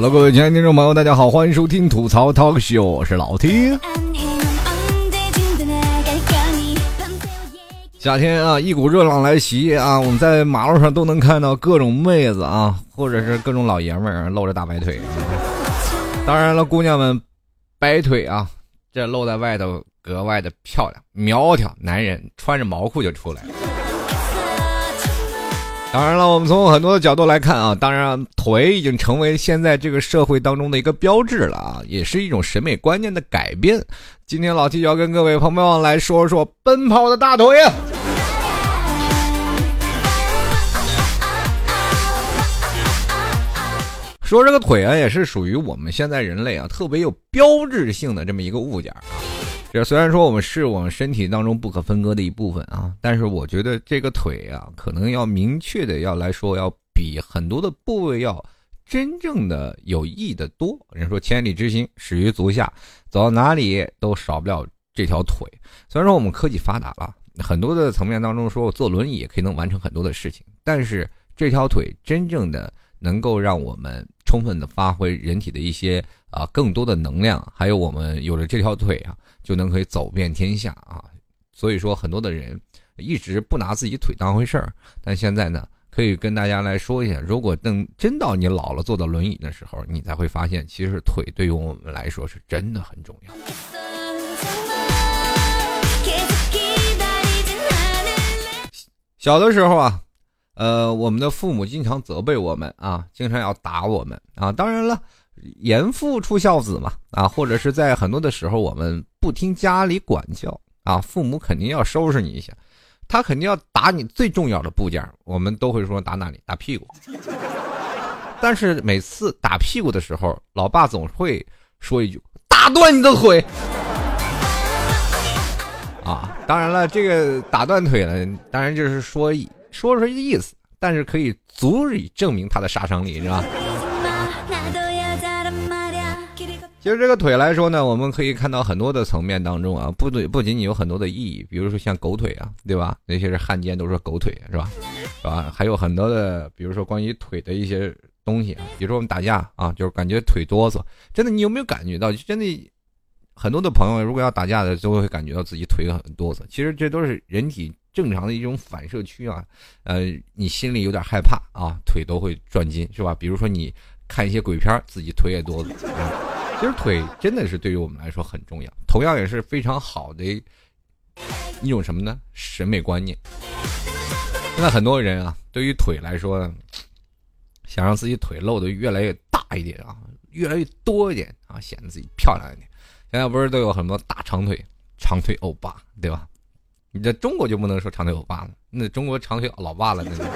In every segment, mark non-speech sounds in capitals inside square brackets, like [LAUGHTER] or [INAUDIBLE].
Hello，各位亲爱的听众朋友，大家好，欢迎收听吐槽 Talk Show，我是老 T。夏天啊，一股热浪来袭啊，我们在马路上都能看到各种妹子啊，或者是各种老爷们儿露着大白腿。当然了，姑娘们白腿啊，这露在外头格外的漂亮苗条，男人穿着毛裤就出来了。当然了，我们从很多的角度来看啊，当然腿已经成为现在这个社会当中的一个标志了啊，也是一种审美观念的改变。今天老 T 要跟各位朋友们来说说奔跑的大腿。说这个腿啊，也是属于我们现在人类啊特别有标志性的这么一个物件啊。这虽然说我们是我们身体当中不可分割的一部分啊，但是我觉得这个腿啊，可能要明确的要来说，要比很多的部位要真正的有益的多。人说千里之行，始于足下，走到哪里都少不了这条腿。虽然说我们科技发达了，很多的层面当中说坐轮椅也可以能完成很多的事情，但是这条腿真正的能够让我们充分的发挥人体的一些啊更多的能量，还有我们有了这条腿啊。就能可以走遍天下啊！所以说，很多的人一直不拿自己腿当回事儿。但现在呢，可以跟大家来说一下：如果等真到你老了坐到轮椅的时候，你才会发现，其实腿对于我们来说是真的很重要。小的时候啊，呃，我们的父母经常责备我们啊，经常要打我们啊。当然了。严父出孝子嘛，啊，或者是在很多的时候，我们不听家里管教啊，父母肯定要收拾你一下，他肯定要打你最重要的部件，我们都会说打哪里？打屁股。但是每次打屁股的时候，老爸总会说一句：“打断你的腿。”啊，当然了，这个打断腿呢，当然就是说说说意思，但是可以足以证明他的杀伤力，是吧？其实这个腿来说呢，我们可以看到很多的层面当中啊，不对，不仅仅有很多的意义，比如说像狗腿啊，对吧？那些是汉奸都说狗腿是吧？[LAUGHS] 是吧？还有很多的，比如说关于腿的一些东西啊，比如说我们打架啊，就是感觉腿哆嗦，真的，你有没有感觉到？真的，很多的朋友如果要打架的，都会感觉到自己腿很哆嗦。其实这都是人体正常的一种反射区啊。呃，你心里有点害怕啊，腿都会转筋，是吧？比如说你看一些鬼片，自己腿也哆嗦。其实腿真的是对于我们来说很重要，同样也是非常好的一种什么呢？审美观念。现在很多人啊，对于腿来说，想让自己腿露的越来越大一点啊，越来越多一点啊，显得自己漂亮一点。现在不是都有很多大长腿、长腿欧巴，对吧？你在中国就不能说长腿欧巴了，那中国长腿老爸了，那个，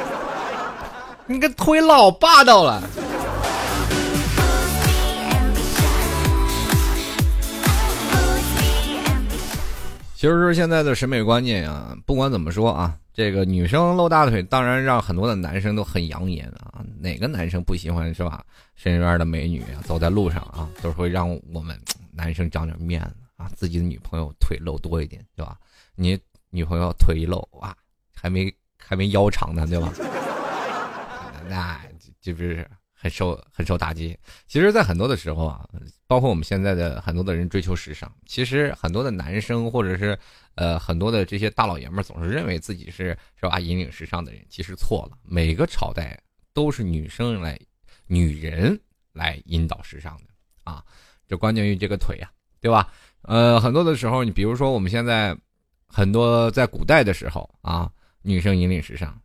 [LAUGHS] 你个腿老霸道了。其实现在的审美观念啊，不管怎么说啊，这个女生露大腿，当然让很多的男生都很养眼啊。哪个男生不喜欢是吧？身边的美女啊，走在路上啊，都会让我们男生长点面子啊。自己的女朋友腿露多一点，对吧？你女朋友腿一露哇，还没还没腰长呢，对吧？那这不是？很受很受打击。其实，在很多的时候啊，包括我们现在的很多的人追求时尚，其实很多的男生或者是呃很多的这些大老爷们儿，总是认为自己是是吧引领时尚的人，其实错了。每个朝代都是女生来，女人来引导时尚的啊。这关键于这个腿呀，对吧？呃，很多的时候，你比如说我们现在很多在古代的时候啊，女生引领时尚。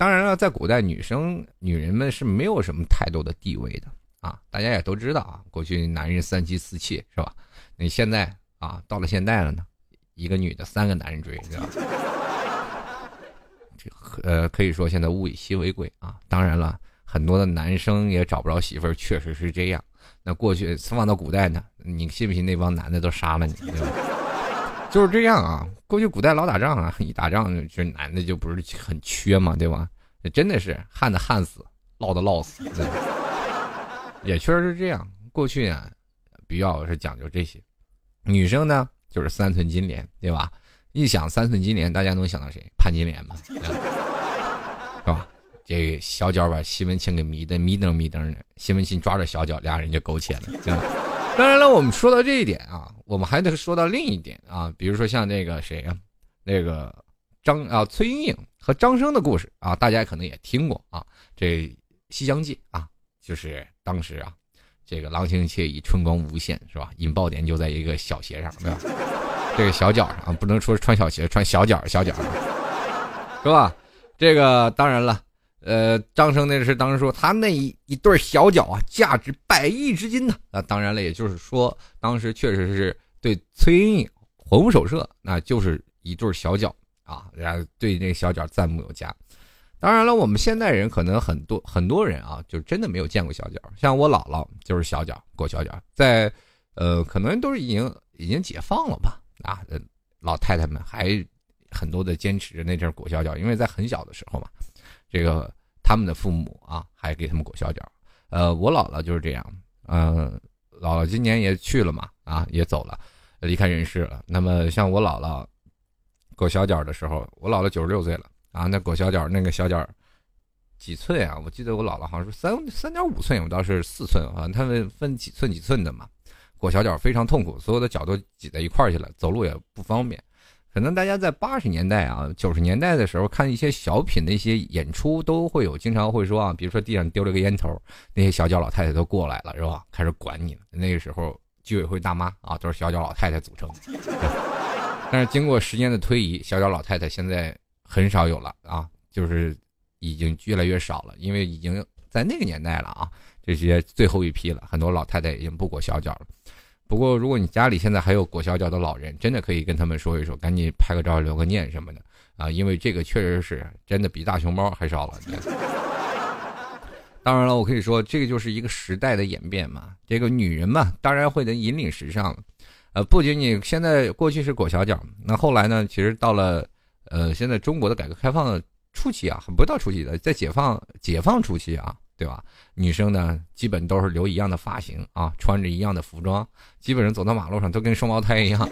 当然了，在古代，女生、女人们是没有什么太多的地位的啊。大家也都知道啊，过去男人三妻四妾是吧？你现在啊，到了现代了呢，一个女的三个男人追，是吧？这呃，可以说现在物以稀为贵啊。当然了，很多的男生也找不着媳妇，确实是这样。那过去放到古代呢，你信不信那帮男的都杀了你？对吧？就是这样啊，过去古代老打仗啊，[LAUGHS] 一打仗这男的就不是很缺嘛，对吧？真的是旱的旱死，涝的涝死，也确实是这样。过去啊，比较是讲究这些，女生呢就是三寸金莲，对吧？一想三寸金莲，大家能想到谁？潘金莲嘛，是吧？这小脚把西门庆给迷的迷瞪迷瞪的，西门庆抓着小脚，俩人就苟且了。当然了，我们说到这一点啊，我们还得说到另一点啊，比如说像那个谁啊，那个张啊崔莺莺和张生的故事啊，大家可能也听过啊。这《西厢记》啊，就是当时啊，这个郎情妾意，春光无限，是吧？引爆点就在一个小鞋上，对吧？这个小脚上啊，不能说穿小鞋，穿小脚小脚，是吧？这个当然了。呃，张生那是当时说他那一一对小脚啊，价值百亿之金呢。那当然了，也就是说，当时确实是对崔莺莺魂不守舍，那就是一对小脚啊，然后对那小脚赞不有加。当然了，我们现代人可能很多很多人啊，就真的没有见过小脚。像我姥姥就是小脚裹小脚，在呃，可能都是已经已经解放了吧啊，老太太们还很多的坚持着那阵裹小脚，因为在很小的时候嘛。这个他们的父母啊，还给他们裹小脚，呃，我姥姥就是这样，嗯，姥姥今年也去了嘛，啊，也走了，离开人世了。那么像我姥姥裹小脚的时候，我姥姥九十六岁了啊，那裹小脚那个小脚几寸啊？我记得我姥姥好像是三三点五寸，我倒是四寸啊，他们分几寸几寸的嘛。裹小脚非常痛苦，所有的脚都挤在一块儿去了，走路也不方便。可能大家在八十年代啊、九十年代的时候看一些小品的一些演出，都会有经常会说啊，比如说地上丢了个烟头，那些小脚老太太都过来了，是吧？开始管你了。那个时候居委会大妈啊，都是小脚老太太组成。[LAUGHS] 但是经过时间的推移，小脚老太太现在很少有了啊，就是已经越来越少了，因为已经在那个年代了啊，这些最后一批了，很多老太太已经不裹小脚了。不过，如果你家里现在还有裹小脚的老人，真的可以跟他们说一说，赶紧拍个照留个念什么的啊，因为这个确实是真的比大熊猫还少了。当然了，我可以说这个就是一个时代的演变嘛。这个女人嘛，当然会能引领时尚了。呃，不仅仅现在过去是裹小脚，那后来呢，其实到了呃现在中国的改革开放初期啊，不到初期的，在解放解放初期啊。对吧？女生呢，基本都是留一样的发型啊，穿着一样的服装，基本上走到马路上都跟双胞胎一样。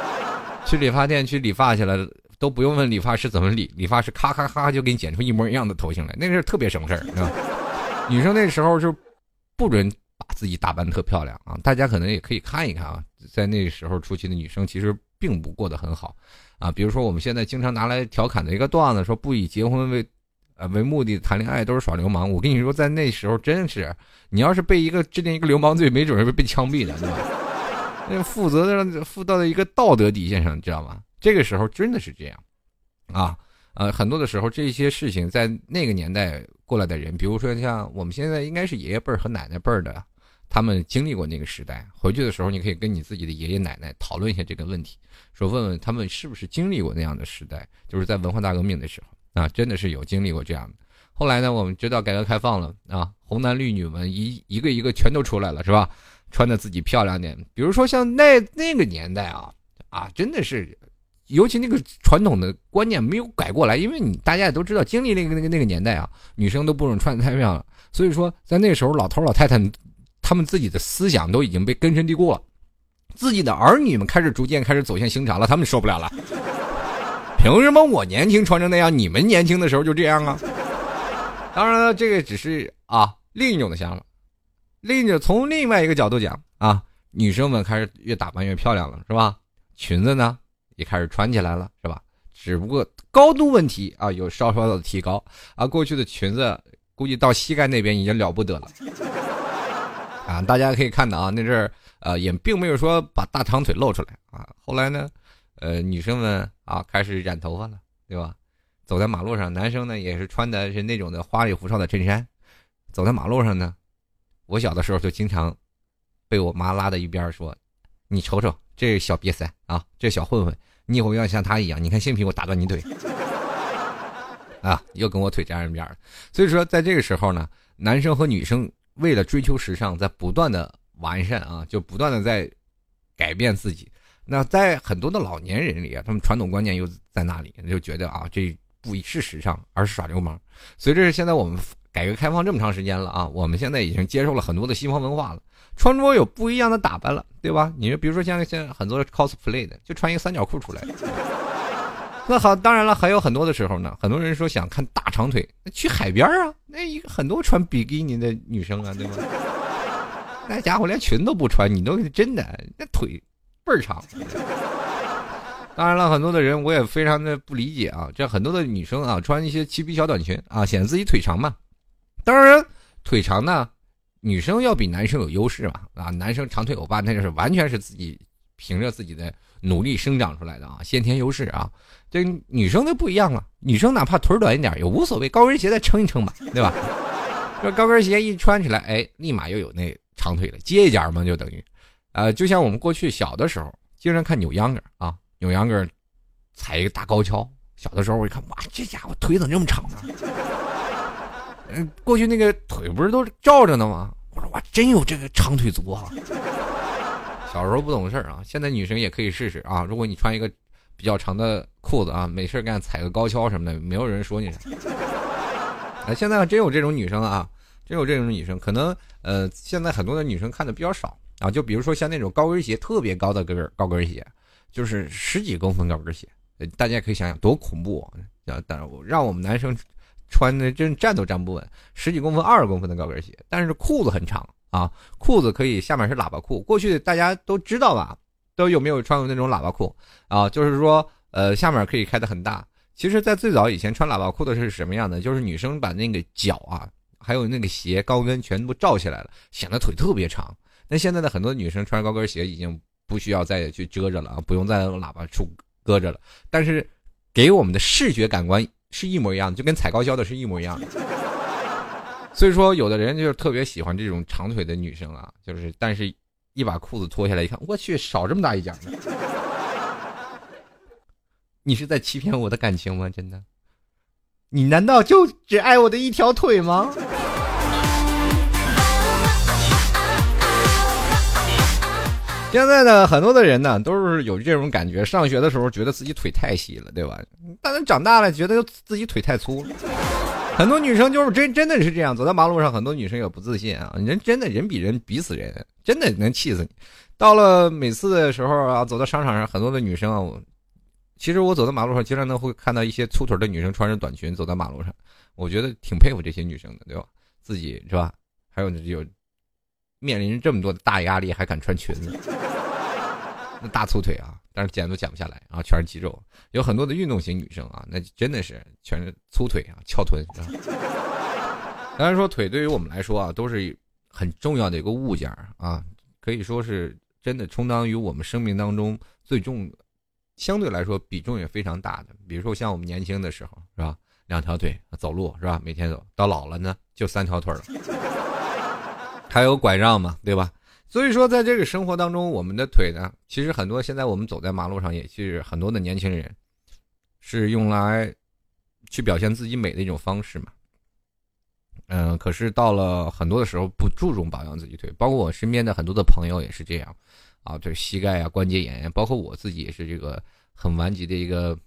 [LAUGHS] 去理发店去理发去了，都不用问理发师怎么理，理发师咔咔咔就给你剪出一模一样的头型来，那是特别省事儿，是吧？[LAUGHS] 女生那时候就不准把自己打扮特漂亮啊，大家可能也可以看一看啊，在那时候初期的女生其实并不过得很好啊，比如说我们现在经常拿来调侃的一个段子，说不以结婚为。为目的谈恋爱都是耍流氓。我跟你说，在那时候真是，你要是被一个制定一个流氓罪，没准会被枪毙的，对吧？[LAUGHS] 那负责的负到了一个道德底线上，你知道吗？这个时候真的是这样，啊，呃，很多的时候这些事情在那个年代过来的人，比如说像我们现在应该是爷爷辈儿和奶奶辈儿的，他们经历过那个时代，回去的时候你可以跟你自己的爷爷奶奶讨论一下这个问题，说问问他们是不是经历过那样的时代，就是在文化大革命的时候。啊，真的是有经历过这样的。后来呢，我们知道改革开放了啊，红男绿女们一一个一个全都出来了，是吧？穿的自己漂亮点。比如说像那那个年代啊，啊，真的是，尤其那个传统的观念没有改过来，因为你大家也都知道，经历那个那个那个年代啊，女生都不准穿的太漂亮。所以说，在那时候，老头老太太他们自己的思想都已经被根深蒂固了，自己的儿女们开始逐渐开始走向刑场了，他们受不了了。凭什么我年轻穿成那样，你们年轻的时候就这样啊？当然了，这个只是啊另一种的想法。另一种从另外一个角度讲啊，女生们开始越打扮越漂亮了，是吧？裙子呢也开始穿起来了，是吧？只不过高度问题啊有稍稍的提高啊。过去的裙子估计到膝盖那边已经了不得了 [LAUGHS] 啊。大家可以看到啊，那阵儿呃也并没有说把大长腿露出来啊。后来呢？呃，女生们啊，开始染头发了，对吧？走在马路上，男生呢也是穿的是那种的花里胡哨的衬衫。走在马路上呢，我小的时候就经常被我妈拉到一边说：“你瞅瞅，这小瘪三啊，这小混混，你以后要像他一样，你看信不信我打断你腿？”啊，又跟我腿沾上边了。所以说，在这个时候呢，男生和女生为了追求时尚，在不断的完善啊，就不断的在改变自己。那在很多的老年人里啊，他们传统观念又在那里，就觉得啊，这不是时尚，而是耍流氓。随着现在我们改革开放这么长时间了啊，我们现在已经接受了很多的西方文化了，穿着有不一样的打扮了，对吧？你说，比如说像现在很多 cosplay 的，就穿一个三角裤出来，那好，当然了，还有很多的时候呢，很多人说想看大长腿，那去海边啊，那一个很多穿比基尼的女生啊，对吧？[LAUGHS] 那家伙连裙都不穿，你都真的那腿倍儿长。当然了，很多的人我也非常的不理解啊，这很多的女生啊，穿一些齐皮小短裙啊，显得自己腿长嘛。当然，腿长呢，女生要比男生有优势嘛啊，男生长腿欧巴那就是完全是自己凭着自己的努力生长出来的啊，先天优势啊。这女生就不一样了，女生哪怕腿短一点也无所谓，高跟鞋再撑一撑吧，对吧？[LAUGHS] 这高跟鞋一穿起来，哎，立马又有那长腿了，接一脚嘛，就等于，呃，就像我们过去小的时候经常看扭秧歌啊。扭秧歌，踩一个大高跷。小的时候我一看，哇，这家伙腿怎么这么长呢？嗯，[LAUGHS] 过去那个腿不是都罩着呢吗？我说哇，真有这个长腿族啊！[LAUGHS] 小时候不懂事啊，现在女生也可以试试啊。如果你穿一个比较长的裤子啊，没事干踩个高跷什么的，没有人说你啥。哎，[LAUGHS] 现在真有这种女生啊，真有这种女生。可能呃，现在很多的女生看的比较少啊。就比如说像那种高跟鞋特别高的跟高跟鞋。就是十几公分高跟鞋，大家可以想想多恐怖啊！但是我让我们男生穿的真站都站不稳，十几公分、二十公分的高跟鞋，但是裤子很长啊，裤子可以下面是喇叭裤。过去大家都知道吧？都有没有穿过那种喇叭裤啊？就是说，呃，下面可以开的很大。其实，在最早以前穿喇叭裤的是什么样的？就是女生把那个脚啊，还有那个鞋高跟全部罩起来了，显得腿特别长。那现在的很多女生穿高跟鞋已经。不需要再去遮着了啊，不用再用喇叭处搁着了。但是，给我们的视觉感官是一模一样的，就跟踩高跷的是一模一样的。所以说，有的人就是特别喜欢这种长腿的女生啊，就是，但是一把裤子脱下来一看，我去，少这么大一截呢。你是在欺骗我的感情吗？真的？你难道就只爱我的一条腿吗？[LAUGHS] 现在呢，很多的人呢都是有这种感觉。上学的时候觉得自己腿太细了，对吧？但是长大了觉得自己腿太粗了。很多女生就是真真的是这样，走在马路上，很多女生也不自信啊。人真的人比人比死人，真的能气死你。到了每次的时候啊，走到商场上，很多的女生啊，其实我走在马路上，经常都会看到一些粗腿的女生穿着短裙走在马路上，我觉得挺佩服这些女生的，对吧？自己是吧？还有有。面临着这么多的大压力，还敢穿裙子，那大粗腿啊！但是减都减不下来啊，全是肌肉。有很多的运动型女生啊，那真的是全是粗腿啊，翘臀。啊 [LAUGHS] 当然说腿对于我们来说啊，都是很重要的一个物件啊，可以说是真的充当于我们生命当中最重，相对来说比重也非常大的。比如说像我们年轻的时候是吧，两条腿走路是吧，每天走到老了呢就三条腿了。还有拐杖嘛，对吧？所以说，在这个生活当中，我们的腿呢，其实很多。现在我们走在马路上，也是很多的年轻人，是用来去表现自己美的一种方式嘛。嗯，可是到了很多的时候，不注重保养自己腿，包括我身边的很多的朋友也是这样啊。就是膝盖啊、关节炎，包括我自己也是这个很顽疾的一个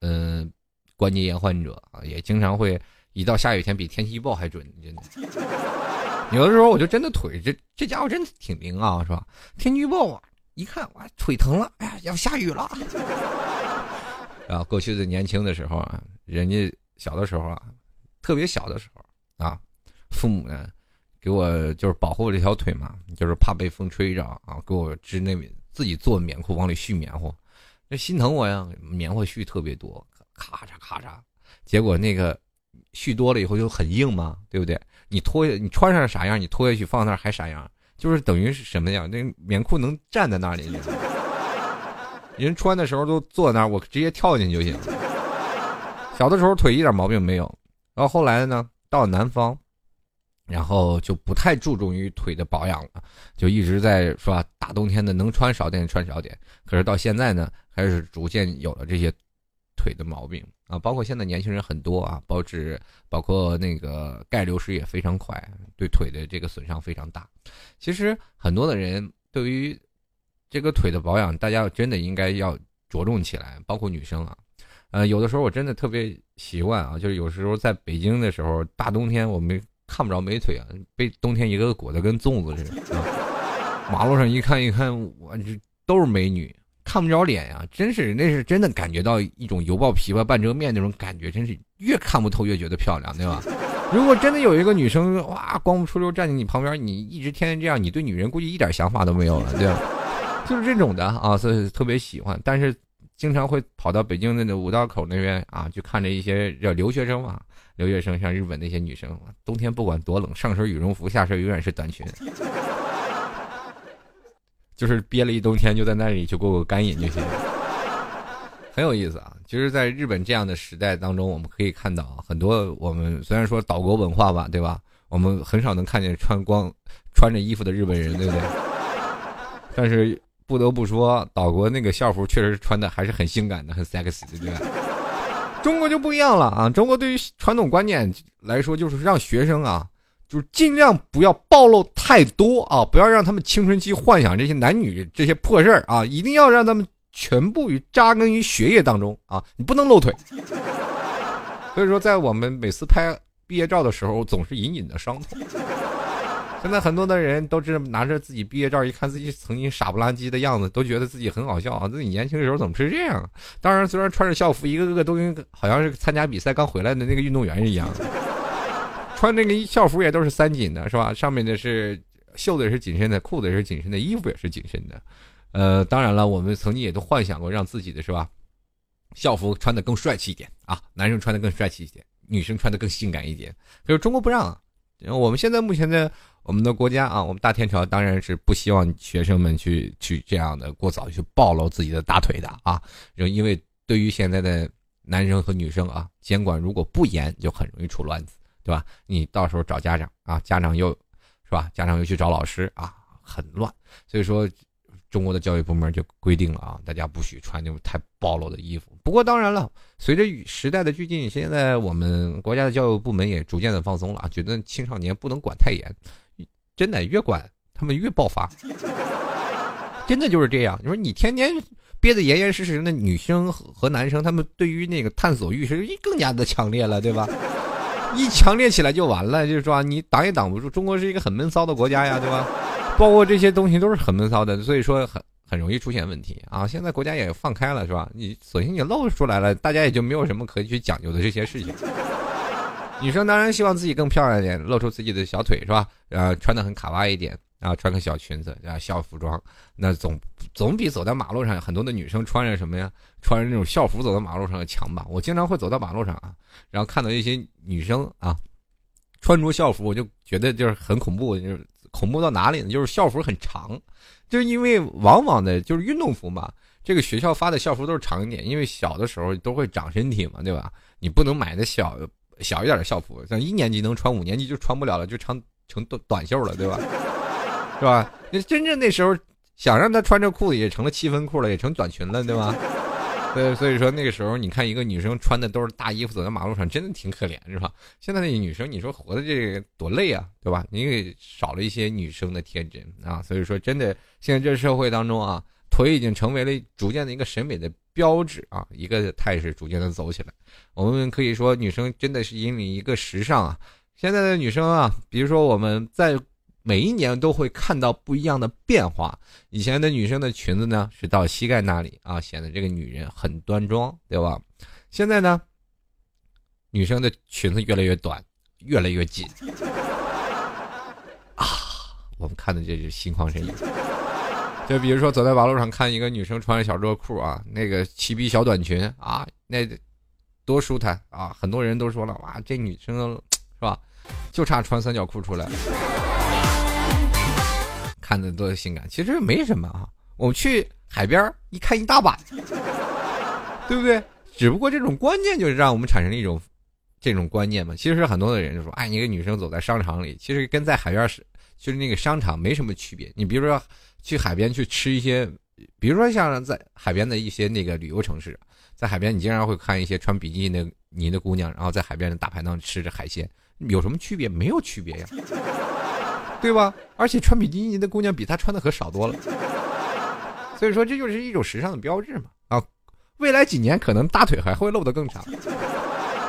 嗯关节炎患者啊，也经常会一到下雨天比天气预报还准，真的。有的时候我就真的腿这这家伙真的挺灵啊，是吧？天气预报啊，一看哇腿疼了，哎呀要下雨了。[LAUGHS] 然后过去的年轻的时候啊，人家小的时候啊，特别小的时候啊，父母呢给我就是保护这条腿嘛，就是怕被风吹着啊，给我织那自己做棉裤往里续棉花，那心疼我呀，棉花絮特别多，咔嚓咔嚓，结果那个絮多了以后就很硬嘛，对不对？你脱下你穿上啥样，你脱下去放那儿还啥样，就是等于是什么样？那棉裤能站在那里，人穿的时候都坐那儿，我直接跳进去就行。小的时候腿一点毛病没有，然后后来呢，到南方，然后就不太注重于腿的保养了，就一直在说？大冬天的能穿少点穿少点。可是到现在呢，开始逐渐有了这些腿的毛病。啊，包括现在年轻人很多啊，包致包括那个钙流失也非常快，对腿的这个损伤非常大。其实很多的人对于这个腿的保养，大家真的应该要着重起来，包括女生啊。呃，有的时候我真的特别习惯啊，就是有时候在北京的时候，大冬天我们看不着美腿啊，被冬天一个个裹得跟粽子似的。马路上一看一看，我这都是美女。看不着脸呀，真是那是真的感觉到一种油爆琵琶半遮面那种感觉，真是越看不透越觉得漂亮，对吧？[LAUGHS] 如果真的有一个女生哇光不出溜站在你旁边，你一直天天这样，你对女人估计一点想法都没有了，对吧？[LAUGHS] 就是这种的啊，所以特别喜欢，但是经常会跑到北京的那五道口那边啊，就看着一些留学生嘛，留学生像日本那些女生，冬天不管多冷，上身羽绒服，下身永远是短裙。就是憋了一冬天，就在那里去过过干瘾就行，很有意思啊。其实，在日本这样的时代当中，我们可以看到很多我们虽然说岛国文化吧，对吧？我们很少能看见穿光穿着衣服的日本人，对不对？但是不得不说，岛国那个校服确实穿的还是很性感的，很 sexy，对不对？中国就不一样了啊！中国对于传统观念来说，就是让学生啊。就是尽量不要暴露太多啊，不要让他们青春期幻想这些男女这些破事儿啊，一定要让他们全部于扎根于学业当中啊，[LAUGHS] 你不能露腿。所以说，在我们每次拍毕业照的时候，总是隐隐的伤痛。现在很多的人都是拿着自己毕业照，一看自己曾经傻不拉几的样子，都觉得自己很好笑啊，自己年轻的时候怎么是这样？当然，虽然穿着校服，一个个都跟好像是参加比赛刚回来的那个运动员一样。穿那个校服也都是三紧的，是吧？上面的是袖子也是紧身的，裤子也是紧身的，衣服也是紧身的。呃，当然了，我们曾经也都幻想过让自己的是吧，校服穿的更帅气一点啊，男生穿的更帅气一点，女生穿的更性感一点。可是中国不让，我们现在目前的我们的国家啊，我们大天朝当然是不希望学生们去去这样的过早去暴露自己的大腿的啊，因为对于现在的男生和女生啊，监管如果不严，就很容易出乱子。对吧？你到时候找家长啊，家长又，是吧？家长又去找老师啊，很乱。所以说，中国的教育部门就规定了啊，大家不许穿那种太暴露的衣服。不过当然了，随着时代的趋近，现在我们国家的教育部门也逐渐的放松了啊，觉得青少年不能管太严，真的越管他们越爆发，真的就是这样。你说你天天憋得严严实实的，女生和男生他们对于那个探索欲是更加的强烈了，对吧？一强烈起来就完了，就是说你挡也挡不住。中国是一个很闷骚的国家呀，对吧？包括这些东西都是很闷骚的，所以说很很容易出现问题啊。现在国家也放开了，是吧？你索性你露出来了，大家也就没有什么可以去讲究的这些事情。[LAUGHS] 女生当然希望自己更漂亮一点，露出自己的小腿，是吧？呃，穿的很卡哇一点。然后穿个小裙子，啊，校服装，那总总比走在马路上很多的女生穿着什么呀？穿着那种校服走在马路上要强吧？我经常会走到马路上啊，然后看到一些女生啊，穿着校服，我就觉得就是很恐怖，就是恐怖到哪里呢？就是校服很长，就是因为往往的就是运动服嘛，这个学校发的校服都是长一点，因为小的时候都会长身体嘛，对吧？你不能买的小小一点的校服，像一年级能穿，五年级就穿不了了，就长成短短袖了，对吧？是吧？那真正那时候想让她穿着裤子，也成了七分裤了，也成短裙了，对吧？[LAUGHS] 对，所以说那个时候，你看一个女生穿的都是大衣服，走在马路上，真的挺可怜，是吧？现在那女生，你说活的这个多累啊，对吧？你给少了一些女生的天真啊，所以说真的，现在这社会当中啊，腿已经成为了逐渐的一个审美的标志啊，一个态势逐渐的走起来。我们可以说，女生真的是引领一个时尚啊。现在的女生啊，比如说我们在。每一年都会看到不一样的变化。以前的女生的裙子呢是到膝盖那里啊，显得这个女人很端庄，对吧？现在呢，女生的裙子越来越短，越来越紧。[LAUGHS] 啊，我们看的这是心旷神怡。就比如说走在马路上看一个女生穿着小热裤啊，那个齐臂小短裙啊，那多舒坦啊！很多人都说了，哇，这女生是吧？就差穿三角裤出来了。看的多性感，其实没什么啊。我们去海边一看一大把，[LAUGHS] 对不对？只不过这种观念就是让我们产生了一种这种观念嘛。其实很多的人就说，哎，一个女生走在商场里，其实跟在海边是就是那个商场没什么区别。你比如说去海边去吃一些，比如说像在海边的一些那个旅游城市，在海边你经常会看一些穿比基尼的姑娘，然后在海边的大排档吃着海鲜，有什么区别？没有区别呀。对吧？而且穿比基尼的姑娘比他穿的可少多了，所以说这就是一种时尚的标志嘛。啊，未来几年可能大腿还会露得更长。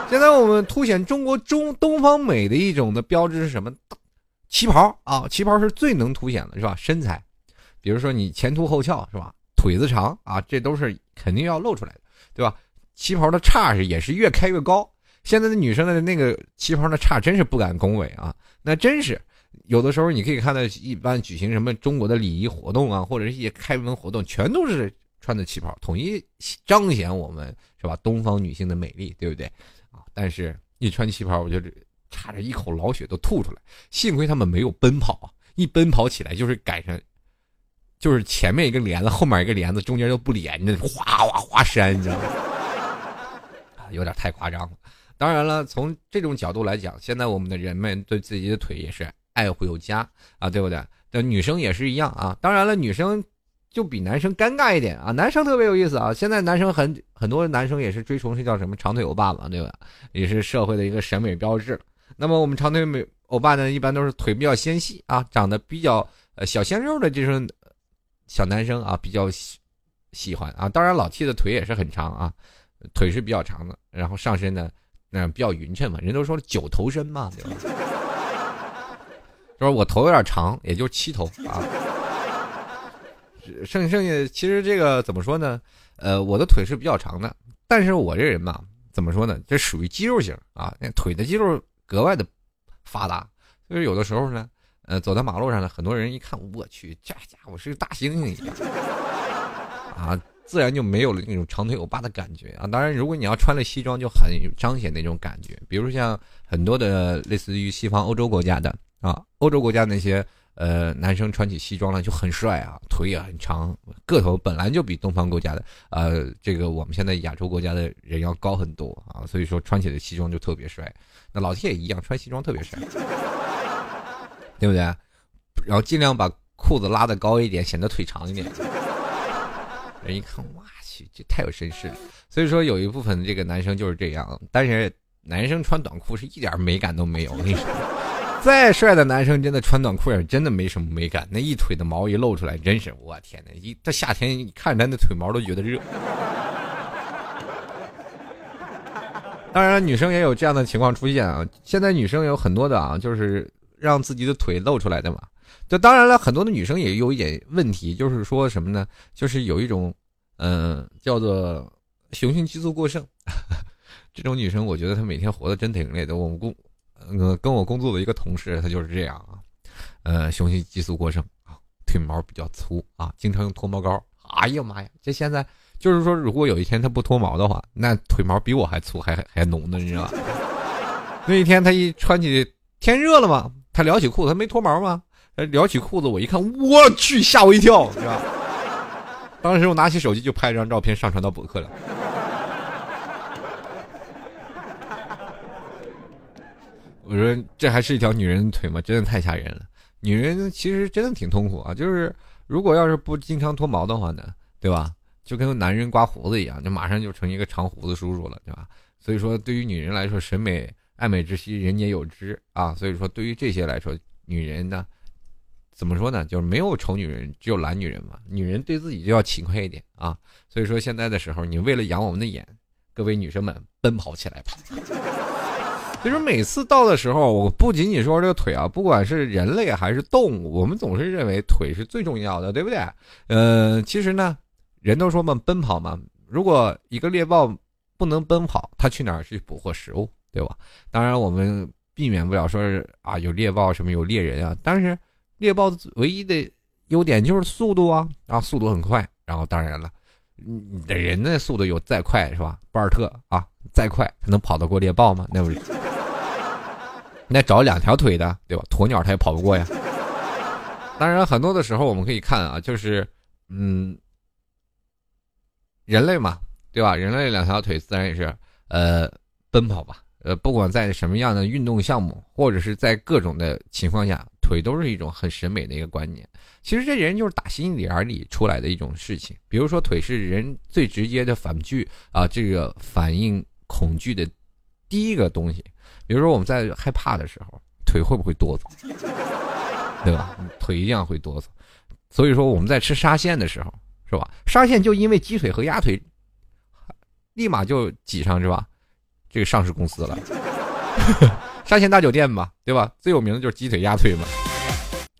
现在我们凸显中国中东方美的一种的标志是什么？旗袍啊，旗袍是最能凸显的，是吧？身材，比如说你前凸后翘，是吧？腿子长啊，这都是肯定要露出来的，对吧？旗袍的叉是也是越开越高。现在的女生的那个旗袍的叉真是不敢恭维啊，那真是有的时候你可以看到，一般举行什么中国的礼仪活动啊，或者是一些开门活动，全都是穿的旗袍，统一彰显我们是吧？东方女性的美丽，对不对啊？但是一穿旗袍，我就差点一口老血都吐出来。幸亏他们没有奔跑，一奔跑起来就是赶上，就是前面一个帘子，后面一个帘子，中间又不连着，哗哗哗扇，你知道吗？[LAUGHS] 有点太夸张了。当然了，从这种角度来讲，现在我们的人们对自己的腿也是爱护有加啊，对不对？那女生也是一样啊。当然了，女生就比男生尴尬一点啊。男生特别有意思啊。现在男生很很多男生也是追崇是叫什么长腿欧巴嘛，对吧？也是社会的一个审美标志。那么我们长腿美欧巴呢，一般都是腿比较纤细啊，长得比较呃小鲜肉的这种小男生啊，比较喜喜欢啊。当然老 T 的腿也是很长啊，腿是比较长的，然后上身呢。那比较匀称嘛，人都说九头身嘛，对吧？就是我头有点长，也就七头啊。剩剩下其实这个怎么说呢？呃，我的腿是比较长的，但是我这人吧，怎么说呢？这属于肌肉型啊，那腿的肌肉格外的发达，就是有的时候呢，呃，走在马路上呢，很多人一看，我去，这家伙是个大猩猩一样啊。自然就没有了那种长腿欧巴的感觉啊！当然，如果你要穿了西装，就很彰显那种感觉。比如像很多的类似于西方欧洲国家的啊，欧洲国家那些呃男生穿起西装来就很帅啊，腿也很长，个头本来就比东方国家的呃这个我们现在亚洲国家的人要高很多啊，所以说穿起来西装就特别帅。那老铁也一样，穿西装特别帅，[LAUGHS] 对不对？然后尽量把裤子拉的高一点，显得腿长一点。人一看，哇去，这太有绅士了。所以说，有一部分这个男生就是这样。但是，男生穿短裤是一点美感都没有。我跟你说，再帅的男生，真的穿短裤也真的没什么美感。那一腿的毛一露出来，真是我天哪！一到夏天，看着他那腿毛都觉得热。当然，女生也有这样的情况出现啊。现在女生有很多的啊，就是让自己的腿露出来的嘛。就当然了，很多的女生也有一点问题，就是说什么呢？就是有一种，嗯，叫做雄性激素过剩。[LAUGHS] 这种女生，我觉得她每天活得真挺累的。我们工，呃，跟我工作的一个同事，他就是这样啊，呃，雄性激素过剩啊，腿毛比较粗啊，经常用脱毛膏。哎呀妈呀，这现在就是说，如果有一天他不脱毛的话，那腿毛比我还粗，还还浓呢，你知道吧？[LAUGHS] 那一天他一穿起，天热了嘛，他撩起裤子，他没脱毛吗？撩起裤子，我一看，我去，吓我一跳，是吧？当时我拿起手机就拍张照片，上传到博客了。我说这还是一条女人的腿吗？真的太吓人了。女人其实真的挺痛苦啊，就是如果要是不经常脱毛的话呢，对吧？就跟男人刮胡子一样，就马上就成一个长胡子叔叔了，对吧？所以说，对于女人来说，审美爱美之心，人皆有之啊。所以说，对于这些来说，女人呢？怎么说呢？就是没有丑女人，只有懒女人嘛。女人对自己就要勤快一点啊。所以说现在的时候，你为了养我们的眼，各位女生们奔跑起来吧。其 [LAUGHS] 实每次到的时候，我不仅仅说这个腿啊，不管是人类还是动物，我们总是认为腿是最重要的，对不对？呃，其实呢，人都说嘛，奔跑嘛。如果一个猎豹不能奔跑，它去哪儿去捕获食物，对吧？当然，我们避免不了说是啊，有猎豹什么有猎人啊，但是。猎豹唯一的优点就是速度啊啊，速度很快。然后当然了，你的人的速度有再快是吧？博尔特啊，再快他能跑得过猎豹吗？那不是？那找两条腿的对吧？鸵鸟它也跑不过呀。当然，很多的时候我们可以看啊，就是嗯，人类嘛，对吧？人类两条腿自然也是呃奔跑吧。呃，不管在什么样的运动项目，或者是在各种的情况下。腿都是一种很审美的一个观念，其实这人就是打心眼里出来的一种事情。比如说，腿是人最直接的反拒啊，这个反应恐惧的第一个东西。比如说，我们在害怕的时候，腿会不会哆嗦？[LAUGHS] 对吧？腿一样会哆嗦。所以说，我们在吃沙县的时候，是吧？沙县就因为鸡腿和鸭腿，立马就挤上是吧？这个上市公司了。[LAUGHS] 沙县大酒店嘛，对吧？最有名的就是鸡腿、鸭腿嘛。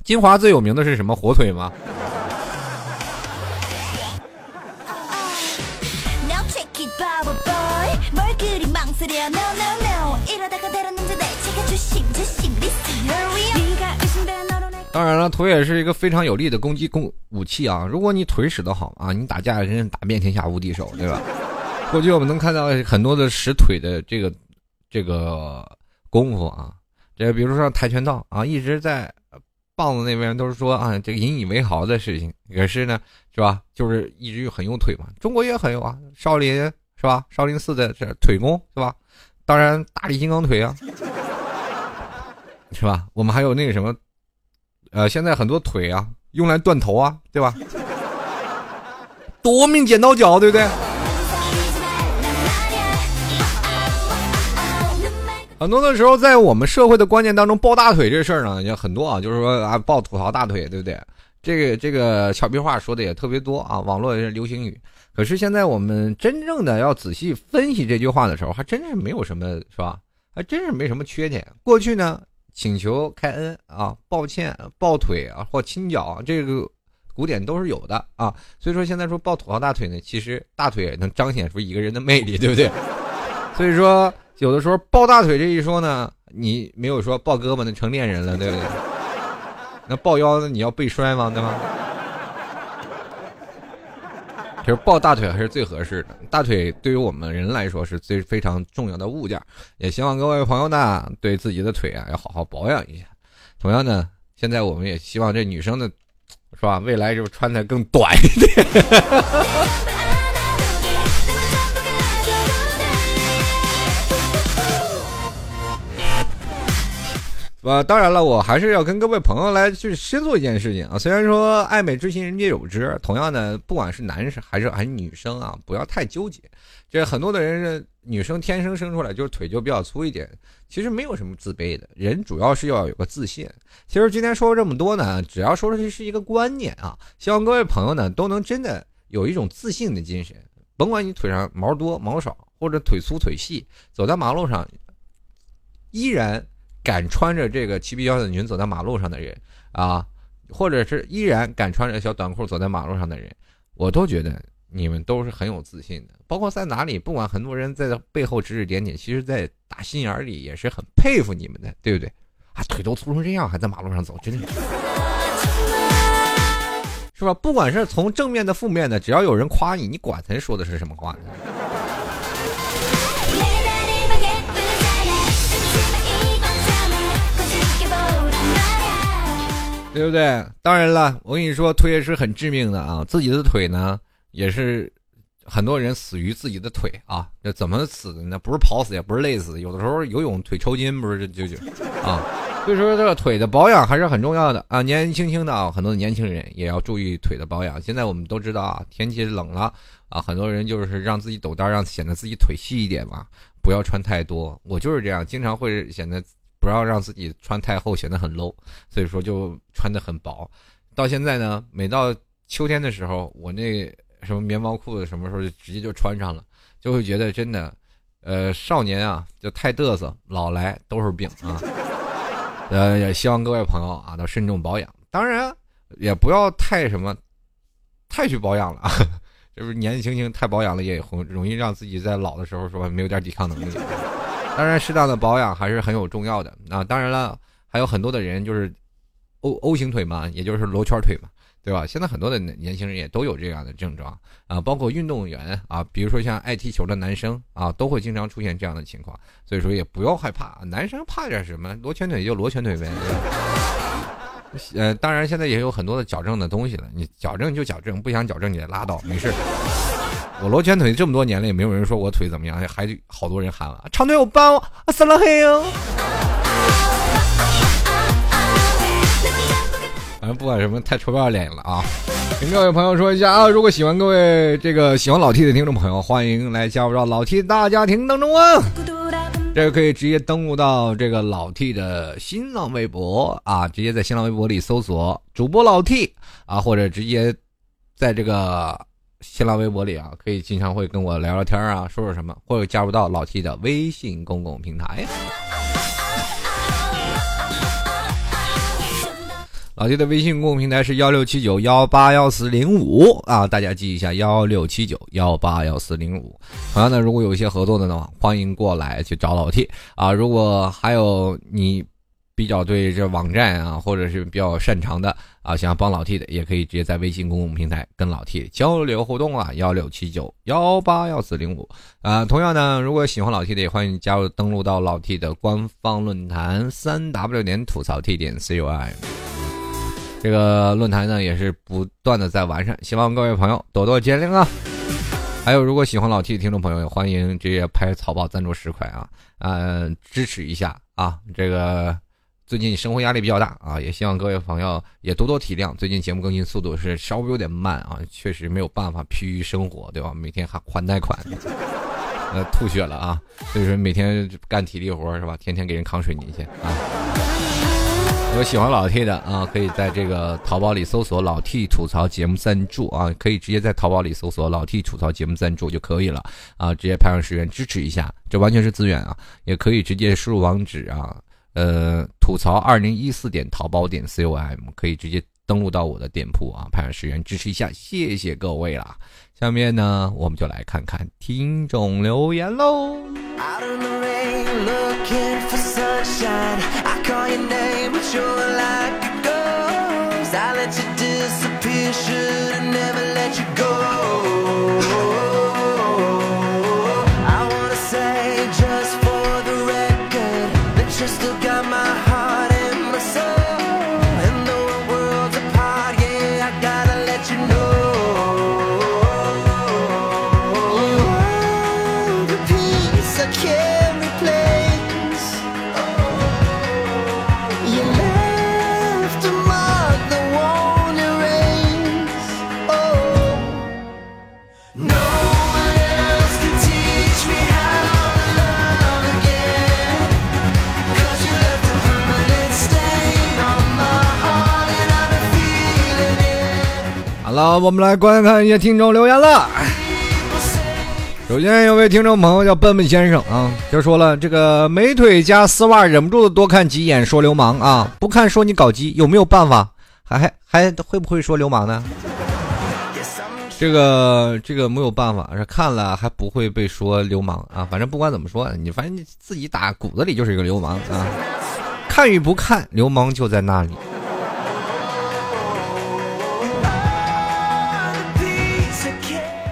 金华最有名的是什么？火腿吗？当然了，腿也是一个非常有力的攻击攻武器啊！如果你腿使得好啊，你打架真是打遍天下无敌手，对吧？[LAUGHS] 过去我们能看到很多的使腿的这个这个功夫啊，这比如说跆拳道啊，一直在棒子那边都是说啊，这个引以为豪的事情。可是呢，是吧？就是一直很用腿嘛。中国也很有啊，少林是吧？少林寺的这腿功是吧？当然，大力金刚腿啊，是吧？我们还有那个什么。呃，现在很多腿啊，用来断头啊，对吧？夺命剪刀脚，对不对？很多的时候，在我们社会的观念当中，抱大腿这事儿呢，也很多啊，就是说啊，抱吐槽大腿，对不对？这个这个俏皮话说的也特别多啊，网络也是流行语。可是现在我们真正的要仔细分析这句话的时候，还真是没有什么，是吧？还真是没什么缺点。过去呢？请求开恩啊，抱歉，抱腿啊，或亲脚，这个古典都是有的啊。所以说现在说抱土豪大腿呢，其实大腿能彰显出一个人的魅力，对不对？[LAUGHS] 所以说有的时候抱大腿这一说呢，你没有说抱胳膊那成恋人了，对不对？那抱腰子，你要背摔吗？对吗？其实抱大腿还是最合适的，大腿对于我们人来说是最非常重要的物件，也希望各位朋友呢对自己的腿啊要好好保养一下。同样呢，现在我们也希望这女生的，是吧？未来就穿的更短一点。[LAUGHS] 呃，当然了，我还是要跟各位朋友来去先做一件事情啊。虽然说爱美之心人皆有之，同样的，不管是男生还是还是女生啊，不要太纠结。这很多的人是，女生天生生出来就是腿就比较粗一点，其实没有什么自卑的。人主要是要有个自信。其实今天说了这么多呢，只要说出去是一个观念啊，希望各位朋友呢都能真的有一种自信的精神。甭管你腿上毛多毛少，或者腿粗腿细，走在马路上依然。敢穿着这个齐皮腰的裙走在马路上的人啊，或者是依然敢穿着小短裤走在马路上的人，我都觉得你们都是很有自信的。包括在哪里，不管很多人在背后指指点点，其实，在打心眼里也是很佩服你们的，对不对？啊，腿都粗成这样，还在马路上走，真的是，是吧？不管是从正面的、负面的，只要有人夸你，你管他说的是什么话呢？对不对？当然了，我跟你说，腿也是很致命的啊。自己的腿呢，也是很多人死于自己的腿啊。这怎么死的呢？不是跑死，也不是累死，有的时候游泳腿抽筋，不是就就啊。所以说，这个腿的保养还是很重要的啊。年年轻轻的啊，很多年轻人也要注意腿的保养。现在我们都知道啊，天气冷了啊，很多人就是让自己抖裆，让显得自己腿细一点嘛，不要穿太多。我就是这样，经常会显得。不要让自己穿太厚，显得很 low，所以说就穿的很薄。到现在呢，每到秋天的时候，我那什么棉毛裤子什么时候就直接就穿上了，就会觉得真的，呃，少年啊就太嘚瑟，老来都是病啊。[LAUGHS] 呃，也希望各位朋友啊都慎重保养，当然也不要太什么，太去保养了啊，[LAUGHS] 就是年纪轻轻太保养了也容容易让自己在老的时候说没有点抵抗能力。当然，适当的保养还是很有重要的啊！当然了，还有很多的人就是 O O 型腿嘛，也就是罗圈腿嘛，对吧？现在很多的年轻人也都有这样的症状啊，包括运动员啊，比如说像爱踢球的男生啊，都会经常出现这样的情况。所以说也不要害怕，男生怕点什么？罗圈腿就罗圈腿呗。[LAUGHS] 呃，当然现在也有很多的矫正的东西了，你矫正就矫正，不想矫正你也拉倒，没事。我罗圈腿这么多年了，也没有人说我腿怎么样，还好多人喊了长腿欧巴，死了黑哟。反正不管什么，太臭不要脸了啊！跟各位朋友说一下啊，如果喜欢各位这个喜欢老 T 的听众朋友，欢迎来加入到老 T 大家庭当中啊！这个可以直接登录到这个老 T 的新浪微博啊，直接在新浪微博里搜索主播老 T 啊，或者直接在这个。新浪微博里啊，可以经常会跟我聊聊天啊，说说什么，或者加入到老 T 的微信公共平台。老 T 的微信公众平台是幺六七九幺八幺四零五啊，大家记一下幺六七九幺八幺四零五。同样呢，如果有一些合作的呢，欢迎过来去找老 T 啊。如果还有你比较对这网站啊，或者是比较擅长的啊，想要帮老 T 的，也可以直接在微信公众平台跟老 T 交流互动啊，幺六七九幺八幺四零五啊。同样呢，如果喜欢老 T 的，也欢迎加入登录到老 T 的官方论坛三 W 点吐槽 T 点 COI。这个论坛呢也是不断的在完善，希望各位朋友多多见谅啊！还有，如果喜欢老 T 的听众朋友，也欢迎直接拍草报赞助十块啊，呃，支持一下啊！这个最近生活压力比较大啊，也希望各位朋友也多多体谅。最近节目更新速度是稍微有点慢啊，确实没有办法疲于生活，对吧？每天还还贷款，[LAUGHS] 呃，吐血了啊！所以说每天干体力活是吧？天天给人扛水泥去啊！有喜欢老 T 的啊，可以在这个淘宝里搜索“老 T 吐槽节目赞助”啊，可以直接在淘宝里搜索“老 T 吐槽节目赞助”就可以了啊，直接拍上十元支持一下，这完全是资源啊，也可以直接输入网址啊，呃，吐槽二零一四点淘宝点 com，可以直接登录到我的店铺啊，派上十元支持一下，谢谢各位啦。下面呢，我们就来看看听众留言喽。好，我们来观看一些听众留言了。首先有位听众朋友叫笨笨先生啊，就说了这个美腿加丝袜，忍不住的多看几眼，说流氓啊，不看说你搞基，有没有办法？还还还会不会说流氓呢？这个这个没有办法，是看了还不会被说流氓啊。反正不管怎么说，你反正你自己打骨子里就是一个流氓啊。看与不看，流氓就在那里。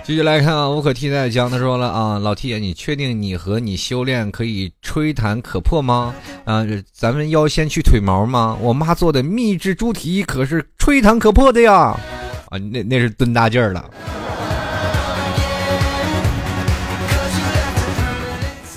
继续来看啊，无可替代的江他说了啊，老 T 你确定你和你修炼可以吹弹可破吗？啊，咱们要先去腿毛吗？我妈做的秘制猪蹄可是吹弹可破的呀！啊，那那是蹲大劲儿了。